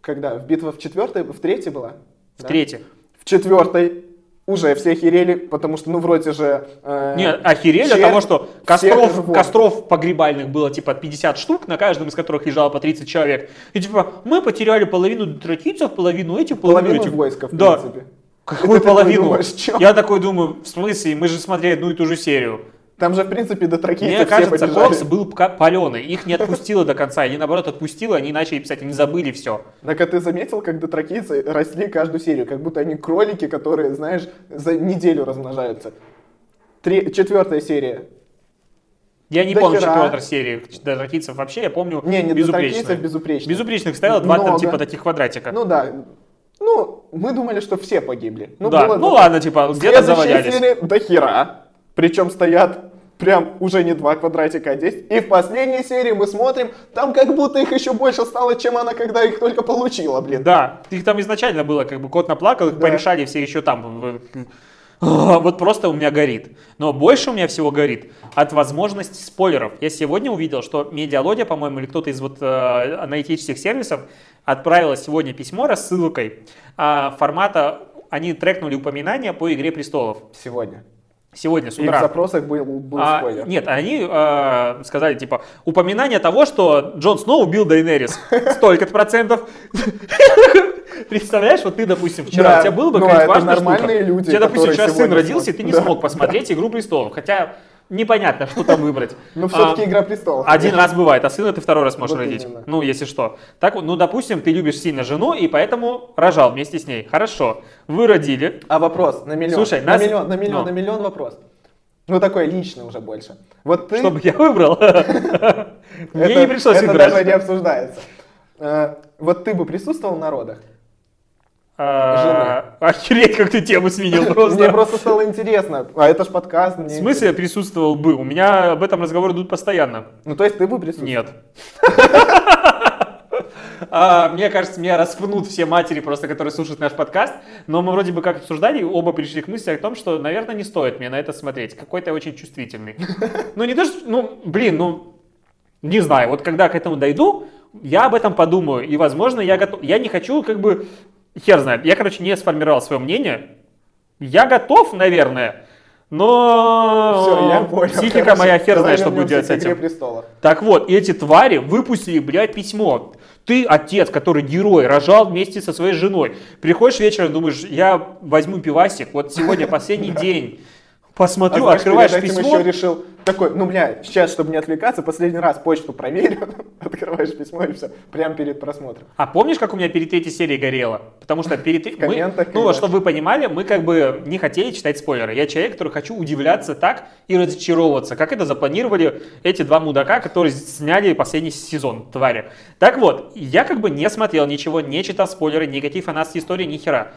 Speaker 2: Когда? В битва в четвертой, в третьей была?
Speaker 1: В
Speaker 2: Да?
Speaker 1: третьей.
Speaker 2: В четвертой уже все херели, потому что, ну, вроде же... э,
Speaker 1: Нет, охерели от
Speaker 2: червь
Speaker 1: того, что костров,
Speaker 2: живот.
Speaker 1: костров погребальных было типа 50 штук, на каждом из которых лежало по 30 человек. И типа, мы потеряли половину тракийцев, половину этих, половину,
Speaker 2: Половину
Speaker 1: этих.
Speaker 2: войска, в
Speaker 1: да.
Speaker 2: принципе.
Speaker 1: Какую
Speaker 2: такой
Speaker 1: половину?
Speaker 2: думаешь?
Speaker 1: Я такой думаю, в смысле, мы же смотрели одну и ту же серию.
Speaker 2: Там же, в принципе, дотракийцы
Speaker 1: Мне
Speaker 2: все
Speaker 1: кажется. Кокс был паленый, их не отпустило до конца, они наоборот отпустило, они начали писать, они забыли все.
Speaker 2: Так а ты заметил, как дотракийцы росли каждую серию, как будто они кролики, которые, знаешь, за неделю размножаются. Три... Четвертая серия.
Speaker 1: Я не
Speaker 2: До
Speaker 1: помню
Speaker 2: хера.
Speaker 1: четвертой серии дотракийцев вообще, я помню
Speaker 2: Не, не
Speaker 1: безупречных.
Speaker 2: безупречных.
Speaker 1: Безупречных стояло два там типа таких квадратика.
Speaker 2: Ну да. Ну, мы думали, что все погибли.
Speaker 1: да,
Speaker 2: было
Speaker 1: ну
Speaker 2: до-
Speaker 1: ладно, типа, где-то завалялись.
Speaker 2: серии до хера. Причем стоят Прям уже не два квадратика, а 10. И в последней серии мы смотрим, там как будто их еще больше стало, чем она, когда их только получила, блин.
Speaker 1: Да, их там изначально было, как бы кот наплакал, их
Speaker 2: Да.
Speaker 1: порешали все еще там. Вот просто у меня горит. Но больше у меня всего горит от возможности спойлеров. Я сегодня увидел, что Медиалодия, по-моему, или кто-то из вот э, аналитических сервисов отправила сегодня письмо рассылкой а, формата, они трекнули упоминания по «Игре престолов».
Speaker 2: Сегодня.
Speaker 1: Сегодня с
Speaker 2: И в
Speaker 1: утра.
Speaker 2: запросах был, был
Speaker 1: А,
Speaker 2: спойлер.
Speaker 1: нет, они э, сказали, типа, упоминание того, что Джон Сноу убил Дейнерис. Столько-то процентов. Представляешь, вот ты, допустим, вчера,
Speaker 2: Да,
Speaker 1: у тебя было бы
Speaker 2: ну,
Speaker 1: какая-то важная
Speaker 2: нормальные
Speaker 1: штука.
Speaker 2: люди,
Speaker 1: У тебя, допустим, сейчас сын родился, и ты не смог посмотреть «Игру престолов». Хотя непонятно, что там выбрать.
Speaker 2: Ну,
Speaker 1: А,
Speaker 2: все-таки «Игра престолов».
Speaker 1: один раз бывает, а сына ты второй раз можешь
Speaker 2: Вот
Speaker 1: родить.
Speaker 2: именно.
Speaker 1: Ну, если что. Так ну, допустим, ты любишь сильно жену, и поэтому рожал вместе с ней. Хорошо. Вы родили.
Speaker 2: А вопрос на миллион.
Speaker 1: Слушай,
Speaker 2: на миллион, на миллион,
Speaker 1: ну.
Speaker 2: на миллион вопрос. Ну, такой личный уже больше. Вот ты...
Speaker 1: Чтобы я выбрал. Мне не пришлось
Speaker 2: Это даже
Speaker 1: выбирать.
Speaker 2: не обсуждается. Э, Вот ты бы присутствовал на родах?
Speaker 1: А, Охереть, как ты тему сменил
Speaker 2: Мне
Speaker 1: просто.
Speaker 2: просто стало интересно. А это ж подкаст.
Speaker 1: В смысле я присутствовал бы? У меня об этом разговоры идут постоянно.
Speaker 2: Ну, то есть ты бы присутствовал?
Speaker 1: Нет. А, Мне кажется, меня распнут все матери, просто которые слушают наш подкаст. Но мы вроде бы как обсуждали, оба пришли к мысли о том, что, наверное, не стоит мне на это смотреть. Какой-то я очень чувствительный. Ну, не то, что... Ну, блин, ну... Не знаю, вот когда к этому дойду, я об этом подумаю. И, возможно, я готов... Я не хочу, как бы... Хер знает. Я, короче, не сформировал свое мнение. Я готов, наверное. Но
Speaker 2: Все, я понял.
Speaker 1: психика
Speaker 2: Хорошо.
Speaker 1: моя хер знает, что будет делать с
Speaker 2: к «Игре
Speaker 1: этим.
Speaker 2: престолов».
Speaker 1: Так вот, эти твари выпустили, блядь, письмо. Ты, отец, который герой, рожал вместе со своей женой. Приходишь вечером, думаешь, я возьму пивасик, вот сегодня последний день. Посмотрю,
Speaker 2: А знаешь,
Speaker 1: открываешь
Speaker 2: этим
Speaker 1: письмо.
Speaker 2: еще решил, такой, ну, бля, сейчас, чтобы не отвлекаться, последний раз почту проверю, открываешь письмо и все, прямо перед просмотром.
Speaker 1: А помнишь, как у меня перед третьей серией горело? Потому что перед... мы-
Speaker 2: комментах,
Speaker 1: ну, чтобы вы понимали, мы как бы не хотели читать спойлеры. Я человек, который хочу удивляться так и разочаровываться, как это запланировали эти два мудака, которые сняли последний сезон, твари. Так вот, я как бы не смотрел ничего, не читал спойлеры, никакие фанатские истории, ни хера.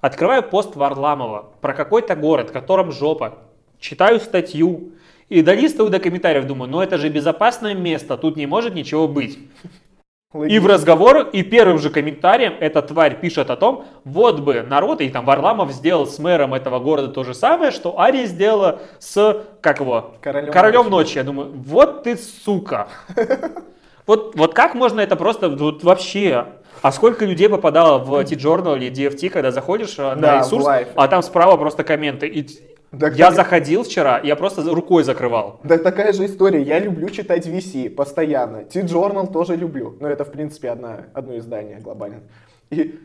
Speaker 1: Открываю пост Варламова про какой-то город, в котором жопа. Читаю статью и долистываю до комментариев, думаю, ну это же безопасное место, тут не может ничего быть. И в разговор, и первым же комментарием эта тварь пишет о том, вот бы народ, и там Варламов сделал с мэром этого города то же самое, что Ария сделала с, как его,
Speaker 2: Королем
Speaker 1: ночи. Я думаю, вот ты сука. Вот, вот как можно это просто вот вообще... А сколько людей попадало в T-Journal или DFT, когда заходишь э,
Speaker 2: Да,
Speaker 1: на ресурс, а там справа просто комменты. И
Speaker 2: Да,
Speaker 1: я
Speaker 2: так-
Speaker 1: заходил вчера, я просто рукой закрывал.
Speaker 2: Да такая же история. Я люблю читать VC постоянно. T-Journal тоже люблю. Но это, в принципе, одна, одно издание глобально. И,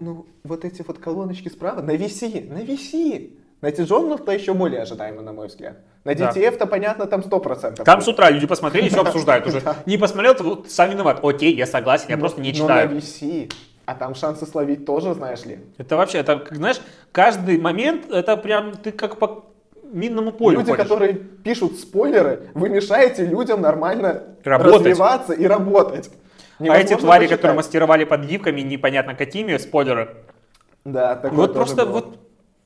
Speaker 2: ну, вот эти вот колоночки справа на VC, на VC. На T-Journal-то еще более ожидаемо, на мой взгляд. На
Speaker 1: Да.
Speaker 2: DTF-то, понятно, там 100%.
Speaker 1: Там с утра люди посмотрели, все обсуждают уже. Не посмотрел, то вот сам виноват. Окей, я согласен, я просто не
Speaker 2: Но
Speaker 1: читаю.
Speaker 2: на VC. А там шансы словить тоже, знаешь ли.
Speaker 1: Это вообще, это, знаешь, каждый момент, это прям ты как по минному полю
Speaker 2: Люди,
Speaker 1: ходишь.
Speaker 2: которые пишут спойлеры, вы мешаете людям нормально
Speaker 1: Работать.
Speaker 2: развиваться и работать.
Speaker 1: А эти
Speaker 2: Невозможно
Speaker 1: твари,
Speaker 2: почитать.
Speaker 1: которые мастеровали под гифками, непонятно какими, спойлеры.
Speaker 2: Да, такое
Speaker 1: вот просто
Speaker 2: было.
Speaker 1: вот,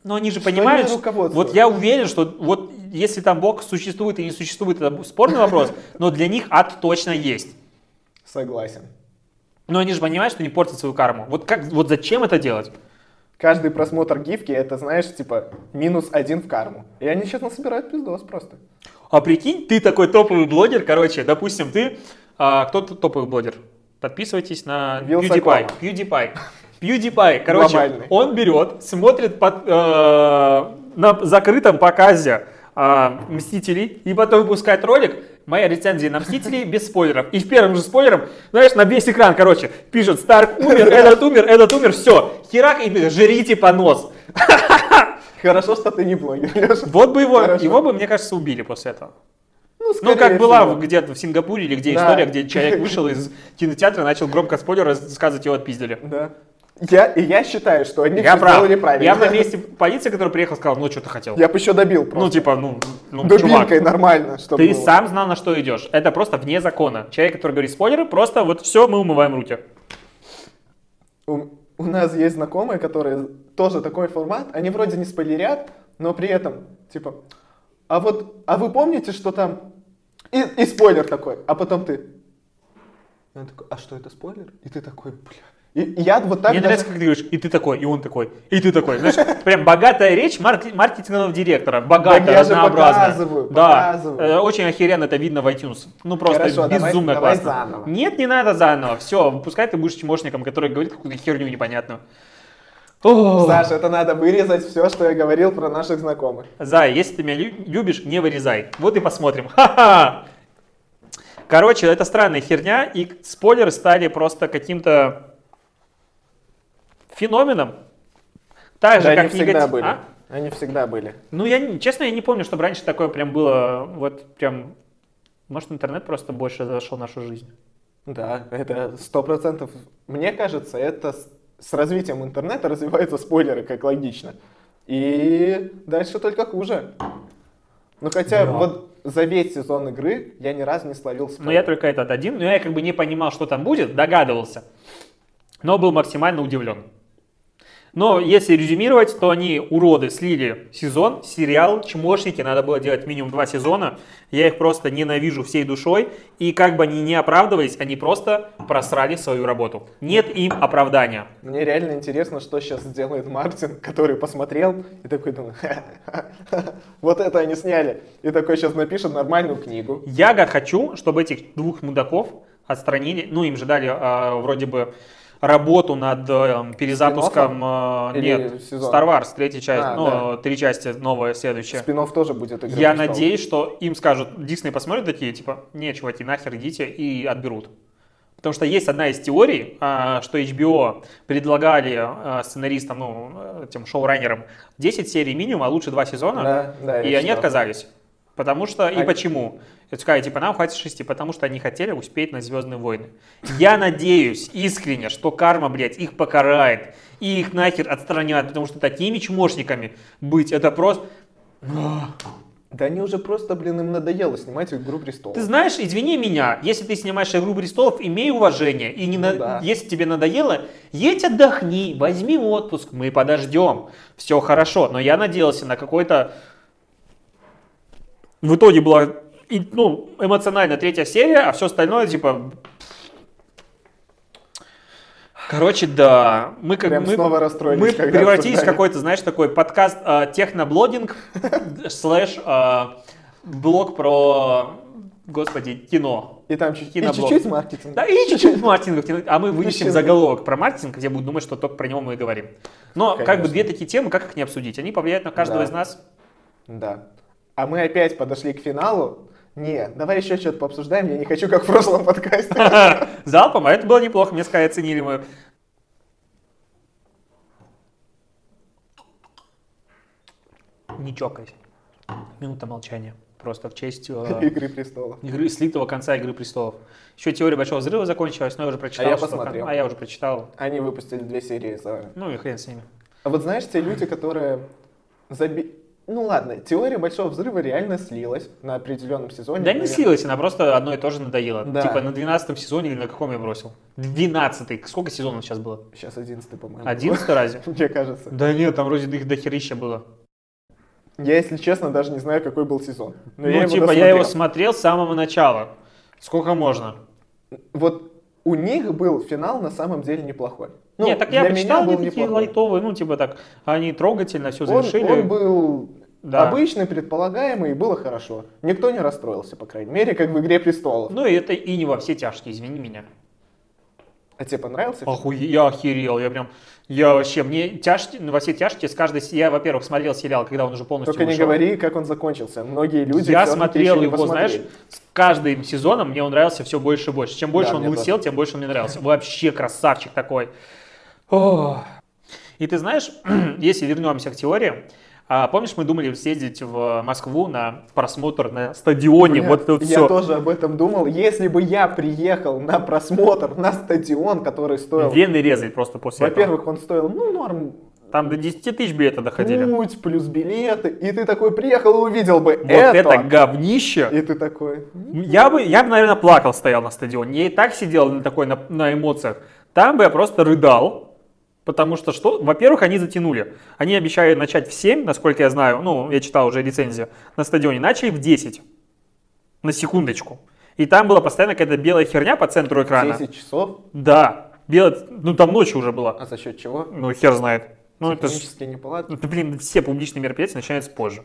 Speaker 1: ну они же
Speaker 2: Что
Speaker 1: понимают, вот я уверен, что вот если там Бог существует и не существует, это спорный вопрос, но для них ад точно есть.
Speaker 2: Согласен.
Speaker 1: Но они же понимают, что не портят свою карму. Вот как, вот зачем это делать?
Speaker 2: Каждый просмотр гифки, это, знаешь, типа, минус один в карму. И они сейчас насобирают пиздос просто.
Speaker 1: А прикинь, ты такой топовый блогер, короче, допустим, ты, а, кто топовый блогер? Подписывайтесь на
Speaker 2: Вилсакома.
Speaker 1: PewDiePie. PewDiePie. PewDiePie, короче,
Speaker 2: Глобальный.
Speaker 1: он берет, смотрит под, э, на закрытом показе э, Мстителей и потом выпускает ролик, моя рецензия на Мстителей без спойлеров. И в первом же спойлером, знаешь, на весь экран, короче, пишет Старк умер, этот умер, этот умер, все. Херак и жрите понос.
Speaker 2: Хорошо, что ты не блогер, Леша.
Speaker 1: Вот бы его,
Speaker 2: Хорошо.
Speaker 1: его бы, мне кажется, убили после этого.
Speaker 2: Ну,
Speaker 1: Ну, как была
Speaker 2: всего.
Speaker 1: где-то в Сингапуре или где
Speaker 2: Да.
Speaker 1: история, где человек вышел из кинотеатра, начал громко спойлер рассказывать, его отпиздили.
Speaker 2: Да. Я, и я считаю, что они
Speaker 1: Я прав.
Speaker 2: сделали правильно.
Speaker 1: Я на месте полиции, который приехал, сказал, ну, что ты хотел?
Speaker 2: Я бы еще добил
Speaker 1: Ну,
Speaker 2: просто.
Speaker 1: типа, ну, ну
Speaker 2: Дубинкой
Speaker 1: чувак,
Speaker 2: нормально, чтобы
Speaker 1: ты
Speaker 2: было.
Speaker 1: сам знал, на что идешь. Это просто вне закона. Человек, который говорит спойлеры, просто вот все, мы умываем руки.
Speaker 2: У, у нас есть знакомые, которые тоже такой формат, они вроде не спойлерят, но при этом, типа, а вот, а вы помните, что там... И, и спойлер такой, а потом ты... И он такой, а что это спойлер? И ты такой, бля. И, я вот так
Speaker 1: Мне
Speaker 2: даже-
Speaker 1: нравится, как ты говоришь, и ты такой, и он такой, и ты такой. Знаешь, прям богатая речь марк- маркетингового директора. Богатая,
Speaker 2: же
Speaker 1: разнообразная.
Speaker 2: показываю,
Speaker 1: да,
Speaker 2: показываю.
Speaker 1: э, очень охеренно это видно в iTunes. Ну просто
Speaker 2: Хорошо, давай-
Speaker 1: безумно
Speaker 2: давай
Speaker 1: классно.
Speaker 2: заново.
Speaker 1: Нет, не надо заново. Все, пускай ты будешь чмошником, который говорит какую-то херню непонятную.
Speaker 2: Саша, это надо вырезать все, что я говорил про наших знакомых.
Speaker 1: Зай, если ты меня лю- любишь, не вырезай. Вот и посмотрим. Ха-ха! Короче, это странная херня, и спойлеры стали просто каким-то феноменом. Так же,
Speaker 2: Да, они
Speaker 1: как
Speaker 2: всегда
Speaker 1: негатив-
Speaker 2: были.
Speaker 1: А?
Speaker 2: Они всегда были.
Speaker 1: Ну, я, честно, я не помню, чтобы раньше такое прям было, вот прям, может, интернет просто больше зашел в нашу жизнь.
Speaker 2: Да, это сто процентов. Мне кажется, это с, развитием интернета развиваются спойлеры, как логично. И дальше только хуже. Ну хотя
Speaker 1: Да.
Speaker 2: вот за весь сезон игры я ни разу не словил спойлер.
Speaker 1: Но я только этот один, но я как бы не понимал, что там будет, догадывался, но был максимально удивлен. Но если резюмировать, то они, уроды, слили сезон, сериал, чмошники, надо было делать минимум два сезона. Я их просто ненавижу всей душой. И как бы они не оправдывались, они просто просрали свою работу. Нет им оправдания.
Speaker 2: Мне реально интересно, что сейчас сделает Мартин, который посмотрел и такой думает, вот это они сняли. И такой сейчас напишет нормальную книгу.
Speaker 1: Я хочу, чтобы этих двух мудаков отстранили. Ну, им же дали а, вроде бы работу над э, перезапуском... э, нет,
Speaker 2: сезон?
Speaker 1: Star Wars, третья часть.
Speaker 2: А,
Speaker 1: ну,
Speaker 2: да.
Speaker 1: три части, новая, следующая.
Speaker 2: Спинов тоже будет игра
Speaker 1: Я надеюсь, что им скажут, Дисней посмотрят такие, типа, не, чуваки, нахер идите и отберут. Потому что есть одна из теорий, а, что HBO предлагали а, сценаристам, ну, этим шоураннерам 10 серий минимум, а лучше 2 сезона,
Speaker 2: Да, да,
Speaker 1: и они
Speaker 2: читал.
Speaker 1: отказались. Потому что, и
Speaker 2: А-
Speaker 1: почему? Это сказали, типа, нам хватит шести, потому что они хотели успеть на Звездные войны. Я надеюсь искренне, что карма, блядь, их покарает, и их нахер отстранят, потому что такими чмошниками быть, это просто...
Speaker 2: Да они уже просто, блин, им надоело снимать «Игру престолов».
Speaker 1: Ты знаешь, извини меня, если ты снимаешь «Игру престолов», имей уважение. И не
Speaker 2: Ну
Speaker 1: на-
Speaker 2: да.
Speaker 1: если тебе надоело, едь отдохни, возьми отпуск, мы подождем. Все хорошо. Но я надеялся на какой-то... В итоге была и, ну, эмоционально третья серия, а все остальное типа... Короче, да, мы как
Speaker 2: Прям
Speaker 1: мы,
Speaker 2: снова расстроились,
Speaker 1: мы превратились в какой-то, знаешь, такой подкаст э, техноблогинг слэш э, блог про, господи, кино.
Speaker 2: И там и чуть-чуть маркетинг.
Speaker 1: Да, и чуть-чуть маркетинг, а мы вынесем заголовок про маркетинг, где будут думать, что только про него мы и говорим. Но как бы две такие темы, как их не обсудить? Они повлияют на каждого
Speaker 2: Да.
Speaker 1: из нас.
Speaker 2: Да. А мы опять подошли к финалу. Не, давай еще что-то пообсуждаем, я не хочу, как в прошлом подкасте.
Speaker 1: Залпом, а это было неплохо, мне сказали, оценили мы. Не чокайся. Минута молчания. Просто в честь э,
Speaker 2: Игры престолов.
Speaker 1: игры, слитого конца Игры престолов. Еще теория Большого Взрыва закончилась, но я уже прочитал.
Speaker 2: А я посмотрел.
Speaker 1: А я уже прочитал.
Speaker 2: Они выпустили две серии за...
Speaker 1: Ну и хрен с ними.
Speaker 2: А вот знаешь, те люди, которые заби... Ну ладно, теория Большого Взрыва реально слилась на определенном сезоне.
Speaker 1: Да не
Speaker 2: наверное.
Speaker 1: слилась, она просто одно и то же надоело.
Speaker 2: Да.
Speaker 1: Типа на 12 сезоне или на каком я бросил? 12 Сколько сезонов сейчас было?
Speaker 2: Сейчас одиннадцатый, по-моему.
Speaker 1: 11 разве?
Speaker 2: Мне кажется.
Speaker 1: Да нет, там вроде их дохерища было.
Speaker 2: Я, если честно, даже не знаю, какой был сезон. Но
Speaker 1: ну,
Speaker 2: я его
Speaker 1: типа, я его смотрел с самого начала. Сколько можно?
Speaker 2: Вот у них был финал на самом деле неплохой. Ну,
Speaker 1: Нет, так я почитал, они такие
Speaker 2: неплохой.
Speaker 1: лайтовые, ну, типа так, они трогательно все
Speaker 2: Он,
Speaker 1: завершили.
Speaker 2: он был
Speaker 1: Да.
Speaker 2: обычный, предполагаемый, и было хорошо. Никто не расстроился, по крайней мере, как в «Игре престолов».
Speaker 1: Ну, и это и не во все тяжкие, извини меня.
Speaker 2: А тебе понравился?
Speaker 1: Охуе, я охерел, я прям, я вообще, мне тяжкие, во все тяжкие, с каждой, я, во-первых, смотрел сериал, когда он уже полностью
Speaker 2: Только не
Speaker 1: вышел.
Speaker 2: говори, как он закончился. Многие люди
Speaker 1: я смотрел
Speaker 2: не
Speaker 1: его,
Speaker 2: посмотрели.
Speaker 1: знаешь, с каждым сезоном мне он нравился все больше и больше. Чем больше
Speaker 2: Да,
Speaker 1: он лысел, тем больше он мне нравился. Вообще красавчик такой. Ох. И ты знаешь, если вернемся к теории, а, помнишь, мы думали съездить в Москву на просмотр на стадионе,
Speaker 2: Бля,
Speaker 1: вот вот
Speaker 2: я
Speaker 1: все.
Speaker 2: тоже об этом думал. Если бы я приехал на просмотр на стадион, который стоил...
Speaker 1: Вены резать просто после этого.
Speaker 2: Во-первых, он стоил, ну, норм,
Speaker 1: Там до 10 тысяч билета доходили.
Speaker 2: путь плюс билеты, и ты такой приехал и увидел бы
Speaker 1: вот
Speaker 2: это.
Speaker 1: это говнище.
Speaker 2: И ты такой,
Speaker 1: Я бы, я бы, наверное, плакал, стоял на стадионе. Я и так сидел на такой на, на эмоциях. Там бы я просто рыдал. Потому что что? Во-первых, они затянули. Они обещали начать в 7, насколько я знаю, ну, я читал уже рецензию, на стадионе. Начали в 10. На секундочку. И там была постоянно какая-то белая херня по центру экрана.
Speaker 2: 10 часов?
Speaker 1: Да. Белая, ну там ночью уже была.
Speaker 2: А за счет чего?
Speaker 1: Ну, хер знает. Ну, это ж-
Speaker 2: неполадки.
Speaker 1: ну, блин, все публичные мероприятия начинаются позже.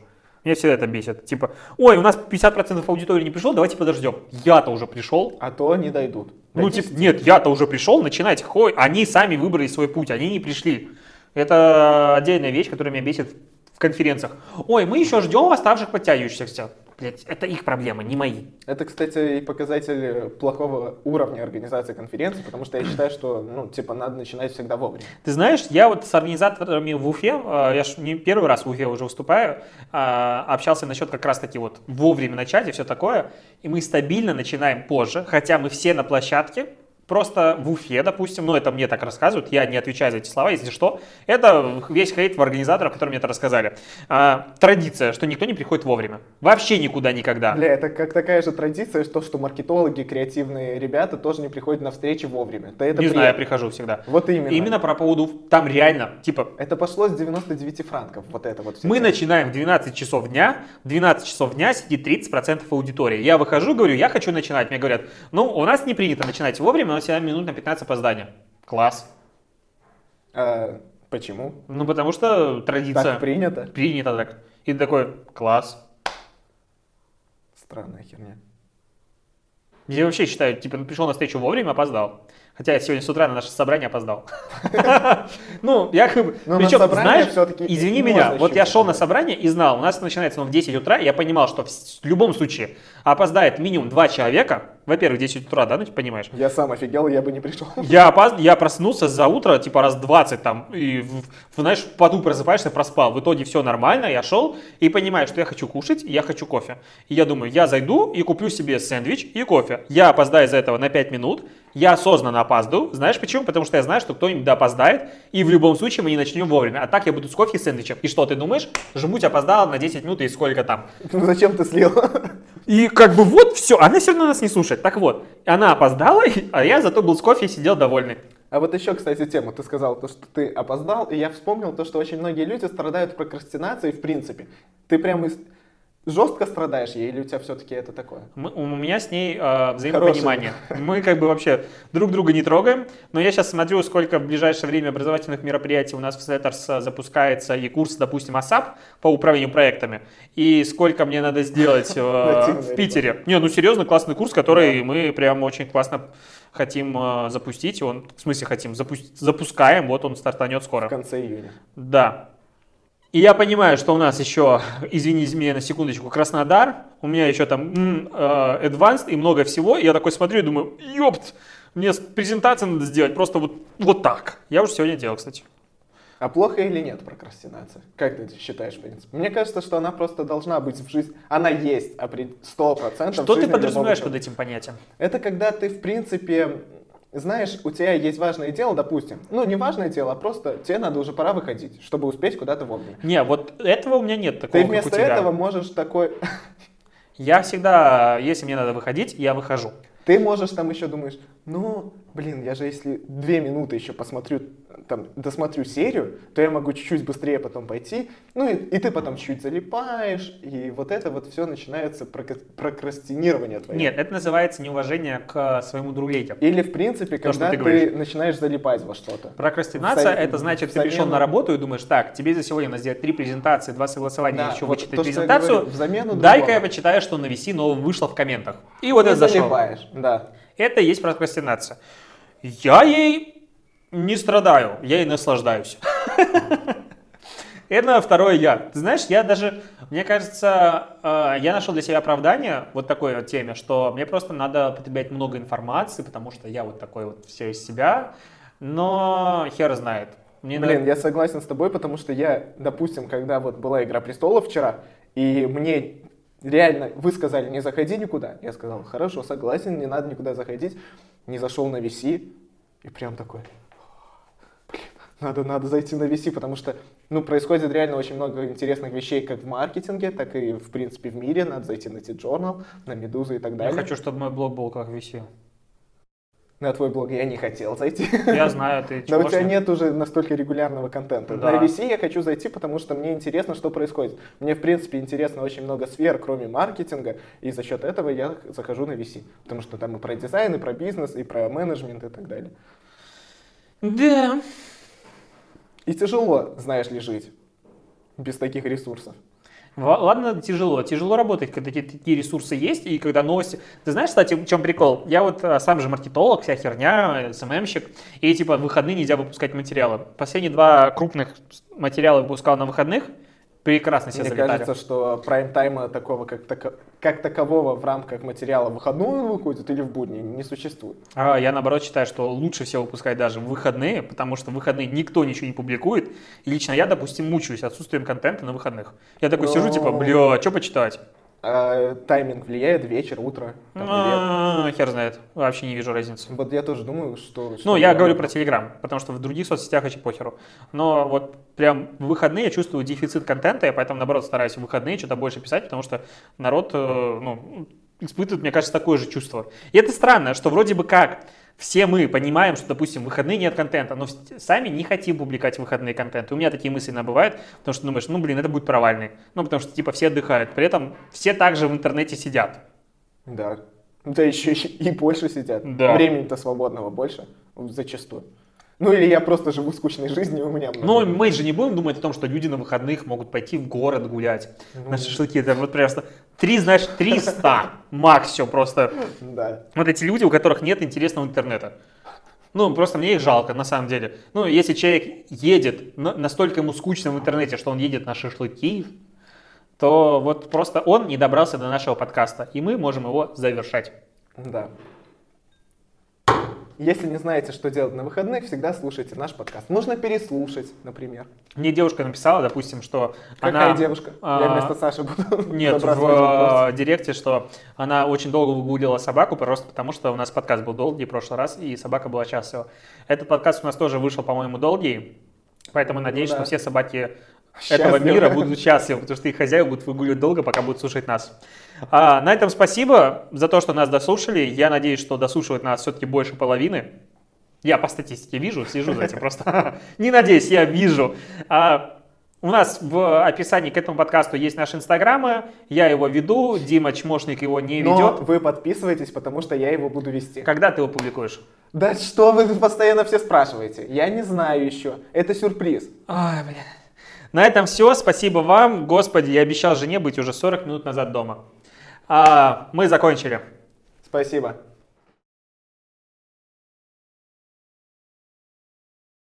Speaker 1: Меня всегда это бесит. Типа, ой, у нас 50% аудитории не пришел, давайте подождем. Я-то уже пришел.
Speaker 2: А то не дойдут.
Speaker 1: Ну, типа,
Speaker 2: 10.
Speaker 1: нет, я-то уже пришел, начинайте. Хой, они сами выбрали свой путь, они не пришли. Это отдельная вещь, которая меня бесит в конференциях. Ой, мы еще ждем оставших подтягивающихся. Блять, это их проблемы, не мои.
Speaker 2: Это, кстати, и показатель плохого уровня организации конференции, потому что я считаю, что, ну, типа, надо начинать всегда вовремя.
Speaker 1: Ты знаешь, я вот с организаторами в Уфе, э, я ж не первый раз в Уфе уже выступаю, э, общался насчет как раз таки вот вовремя начать и все такое, и мы стабильно начинаем позже, хотя мы все на площадке, просто в Уфе, допустим, ну это мне так рассказывают, я не отвечаю за эти слова, если что, это весь хейт в организаторов, которые мне это рассказали. А, традиция, что никто не приходит вовремя, вообще никуда никогда.
Speaker 2: Бля, это как такая же традиция, что, что маркетологи, креативные ребята тоже не приходят на встречи вовремя. Да это
Speaker 1: не знаю, я прихожу всегда.
Speaker 2: Вот именно.
Speaker 1: Именно про поводу, там реально, типа,
Speaker 2: Это пошло с 99 франков, вот это вот.
Speaker 1: Мы начинаем в 12 часов дня, в 12 часов дня сидит 30% аудитории. Я выхожу, говорю, я хочу начинать. Мне говорят, ну, у нас не принято начинать вовремя, нас всегда минут на 15 опоздания. Класс.
Speaker 2: А, почему?
Speaker 1: Ну, потому что традиция.
Speaker 2: Так принято?
Speaker 1: Принято так. И ты такой, класс.
Speaker 2: Странная херня.
Speaker 1: Я вообще считаю, типа, ну, пришел на встречу вовремя, опоздал. Хотя я сегодня с утра на наше собрание опоздал. Ну, я как бы...
Speaker 2: На
Speaker 1: Причем,
Speaker 2: собрание
Speaker 1: знаешь, извини меня, вот я шел на собрание и знал, у нас начинается оно в 10 утра, и я понимал, что в любом случае опоздает минимум два человека. Во-первых, 10 утра, да, ну ты понимаешь?
Speaker 2: Я сам офигел, я бы не пришел.
Speaker 1: Я, опоз... я проснулся за утро, типа раз 20 там, и, знаешь, в поту просыпаешься, проспал. В итоге все нормально, я шел и понимаю, что я хочу кушать, и я хочу кофе. И я думаю, я зайду и куплю себе сэндвич и кофе. Я опоздаю из-за этого на 5 минут, я осознанно опаздываю. Знаешь почему? Потому что я знаю, что кто-нибудь да опоздает, и в любом случае мы не начнем вовремя. А так я буду с кофе и сэндвичем. И что, ты думаешь? Жмуть опоздала на 10 минут и сколько там?
Speaker 2: Ну зачем ты слил?
Speaker 1: И как бы вот все, она все равно нас не слушает. Так вот, она опоздала, а я зато был с кофе и сидел довольный.
Speaker 2: А вот еще, кстати, тему. Ты сказал, то, что ты опоздал, и я вспомнил то, что очень многие люди страдают прокрастинацией в принципе. Ты прям из- жестко страдаешь ей, или у тебя все-таки это такое?
Speaker 1: Мы- у меня с ней э, взаимопонимание. Мы как бы вообще друг друга не трогаем, но я сейчас смотрю, сколько в ближайшее время образовательных мероприятий у нас в Setters э, запускается и курс, допустим, ASAP по управлению проектами, и сколько мне надо сделать э, в Питере. Не, ну серьезно, классный курс, который мы прям очень классно хотим э, запустить. Он, в смысле хотим, запу- запускаем, вот он стартанет
Speaker 2: В
Speaker 1: скоро.
Speaker 2: конце июня.
Speaker 1: Да. И я понимаю, что у нас еще, извините меня на секундочку, Краснодар, у меня еще там м, э, Advanced и много всего. И я такой смотрю и думаю, ёпт, мне презентацию надо сделать просто вот, вот так. Я уже сегодня делал, кстати.
Speaker 2: А плохо или нет прокрастинация? Как ты считаешь, в принципе? Мне кажется, что она просто должна быть в жизни. Она есть опре- 100% в
Speaker 1: Что ты подразумеваешь под этим понятием?
Speaker 2: Это когда ты, в принципе, знаешь, у тебя есть важное дело, допустим. Ну, не важное дело, а просто тебе надо уже пора выходить, чтобы успеть куда-то вовремя.
Speaker 1: Не, вот этого у меня нет такого,
Speaker 2: Ты вместо этого можешь такой...
Speaker 1: Я всегда, если мне надо выходить, я выхожу.
Speaker 2: Ты можешь там еще думаешь, ну, блин, я же если две минуты еще посмотрю, там, досмотрю серию, то я могу чуть-чуть быстрее потом пойти, ну, и, и ты потом чуть залипаешь, и вот это вот все начинается прокрастинирование твое.
Speaker 1: Нет, это называется неуважение к своему другу.
Speaker 2: Или, в принципе,
Speaker 1: То, что
Speaker 2: когда
Speaker 1: ты
Speaker 2: ты,
Speaker 1: говоришь.
Speaker 2: начинаешь залипать во что-то.
Speaker 1: Прокрастинация
Speaker 2: В
Speaker 1: это значит, ты пришел на работу и думаешь, так, тебе за сегодня надо сделать три презентации, два согласования,
Speaker 2: Да,
Speaker 1: еще
Speaker 2: вот
Speaker 1: вычитать
Speaker 2: то,
Speaker 1: презентацию. Дай-ка я почитаю, что на VC нового вышло в комментах. И вот
Speaker 2: И
Speaker 1: это зашел.
Speaker 2: залипаешь, да.
Speaker 1: Это и есть прокрастинация. Я ей не страдаю, я ей наслаждаюсь. Это второе я. Ты знаешь, я даже, мне кажется, э, я нашел для себя оправдание вот такой вот теме, что мне просто надо потреблять много информации, потому что я вот такой вот все из себя, но хер знает. Мне
Speaker 2: Блин,
Speaker 1: надо-
Speaker 2: я согласен с тобой, потому что я, допустим, когда вот была «Игра престолов» вчера, и мне реально, вы сказали, не заходи никуда. Я сказал, хорошо, согласен, не надо никуда заходить. Не зашел на VC, и прям такой, блин, надо, надо зайти на VC, потому что, ну, происходит реально очень много интересных вещей, как в маркетинге, так и, в принципе, в мире. Надо зайти на T-Journal, на Медузу и так
Speaker 1: Я
Speaker 2: далее.
Speaker 1: хочу, чтобы мой блог был как VC.
Speaker 2: На твой блог я не хотел зайти.
Speaker 1: Я знаю, ты
Speaker 2: Но у тебя
Speaker 1: чего
Speaker 2: нет уже настолько регулярного контента.
Speaker 1: Да.
Speaker 2: На VC я хочу зайти, потому что мне интересно, что происходит. Мне, в принципе, интересно очень много сфер, кроме маркетинга, и за счет этого я захожу на VC. Потому что там и про дизайн, и про бизнес, и про менеджмент, и так далее.
Speaker 1: Да.
Speaker 2: И тяжело, знаешь ли, жить без таких ресурсов.
Speaker 1: Ладно, тяжело. Тяжело работать, когда такие, ресурсы есть, и когда новости... Ты знаешь, кстати, в чем прикол? Я вот а, сам же маркетолог, вся херня, СММщик, и типа выходные нельзя выпускать материалы. Последние два крупных материала выпускал на выходных, прекрасно себе
Speaker 2: Мне
Speaker 1: залетали.
Speaker 2: кажется, что прайм-тайма такого, как, тако- как такового в рамках материала в выходную выходит или в будни не существует.
Speaker 1: А я наоборот считаю, что лучше всего выпускать даже в выходные, потому что в выходные никто ничего не публикует. И лично я, допустим, мучаюсь отсутствием контента на выходных. Я такой сижу, типа, бля, что почитать?
Speaker 2: А тайминг влияет вечер, утро, там.
Speaker 1: А, Хер знает, вообще не вижу разницы.
Speaker 2: Вот я тоже думаю, что...
Speaker 1: Ну,
Speaker 2: что
Speaker 1: я
Speaker 2: я-
Speaker 1: говорю про Телеграм, потому что в других соцсетях очень похеру. Но вот прям в выходные я чувствую дефицит контента, я поэтому, наоборот, стараюсь в выходные что-то больше писать, потому что народ, э, ну, испытывает, мне кажется, такое же чувство. И это странно, что вроде бы как все мы понимаем, что, допустим, в выходные нет контента, но сами не хотим публиковать выходные контент. И у меня такие мысли бывают, потому что думаешь, ну, блин, это будет провальный. Ну, потому что, типа, все отдыхают. При этом все также в интернете сидят.
Speaker 2: Да. Да еще и больше сидят.
Speaker 1: Да.
Speaker 2: Времени-то свободного больше, зачастую. Ну или я просто живу скучной жизнью, у меня много.
Speaker 1: Но мы же не будем думать о том, что люди на выходных могут пойти в город гулять.
Speaker 2: Ну,
Speaker 1: На шашлыки. Это вот просто три, знаешь, 300 макс все просто.
Speaker 2: Да.
Speaker 1: Вот эти люди, у которых нет интересного интернета. Ну, просто мне их жалко, на самом деле. Ну, если человек едет, настолько ему скучно в интернете, что он едет на шашлыки, то вот просто он не добрался до нашего подкаста, и мы можем его завершать.
Speaker 2: Да. Если не знаете, что делать на выходных, всегда слушайте наш подкаст. Можно переслушать, например.
Speaker 1: Мне девушка написала, допустим, что
Speaker 2: Какая
Speaker 1: она...
Speaker 2: девушка?
Speaker 1: а,
Speaker 2: Я вместо Саши буду
Speaker 1: Нет, в э, директе, что она очень долго выгуливала собаку, просто потому что у нас подкаст был долгий в прошлый раз, и собака была счастлива. Этот подкаст у нас тоже вышел, по-моему, долгий, поэтому надеюсь,
Speaker 2: Ну да.
Speaker 1: что все собаки этого
Speaker 2: Счастливы.
Speaker 1: мира будут счастливы, потому что их хозяева будут выгуливать долго, пока будут слушать нас. А, на этом спасибо за то, что нас дослушали. Я надеюсь, что дослушивает нас все-таки больше половины. Я по статистике вижу, слежу за этим просто. Не надеюсь, я вижу. А, у нас в описании к этому подкасту есть наши инстаграмы. Я его веду, Дима Чмошник его не
Speaker 2: Но
Speaker 1: ведет.
Speaker 2: вы подписывайтесь, потому что я его буду вести.
Speaker 1: Когда ты его публикуешь?
Speaker 2: Да что вы постоянно все спрашиваете? Я не знаю еще. Это сюрприз.
Speaker 1: Ой, блин. На этом все. Спасибо вам. Господи, я обещал жене быть уже 40 минут назад дома. А, мы закончили.
Speaker 2: Спасибо.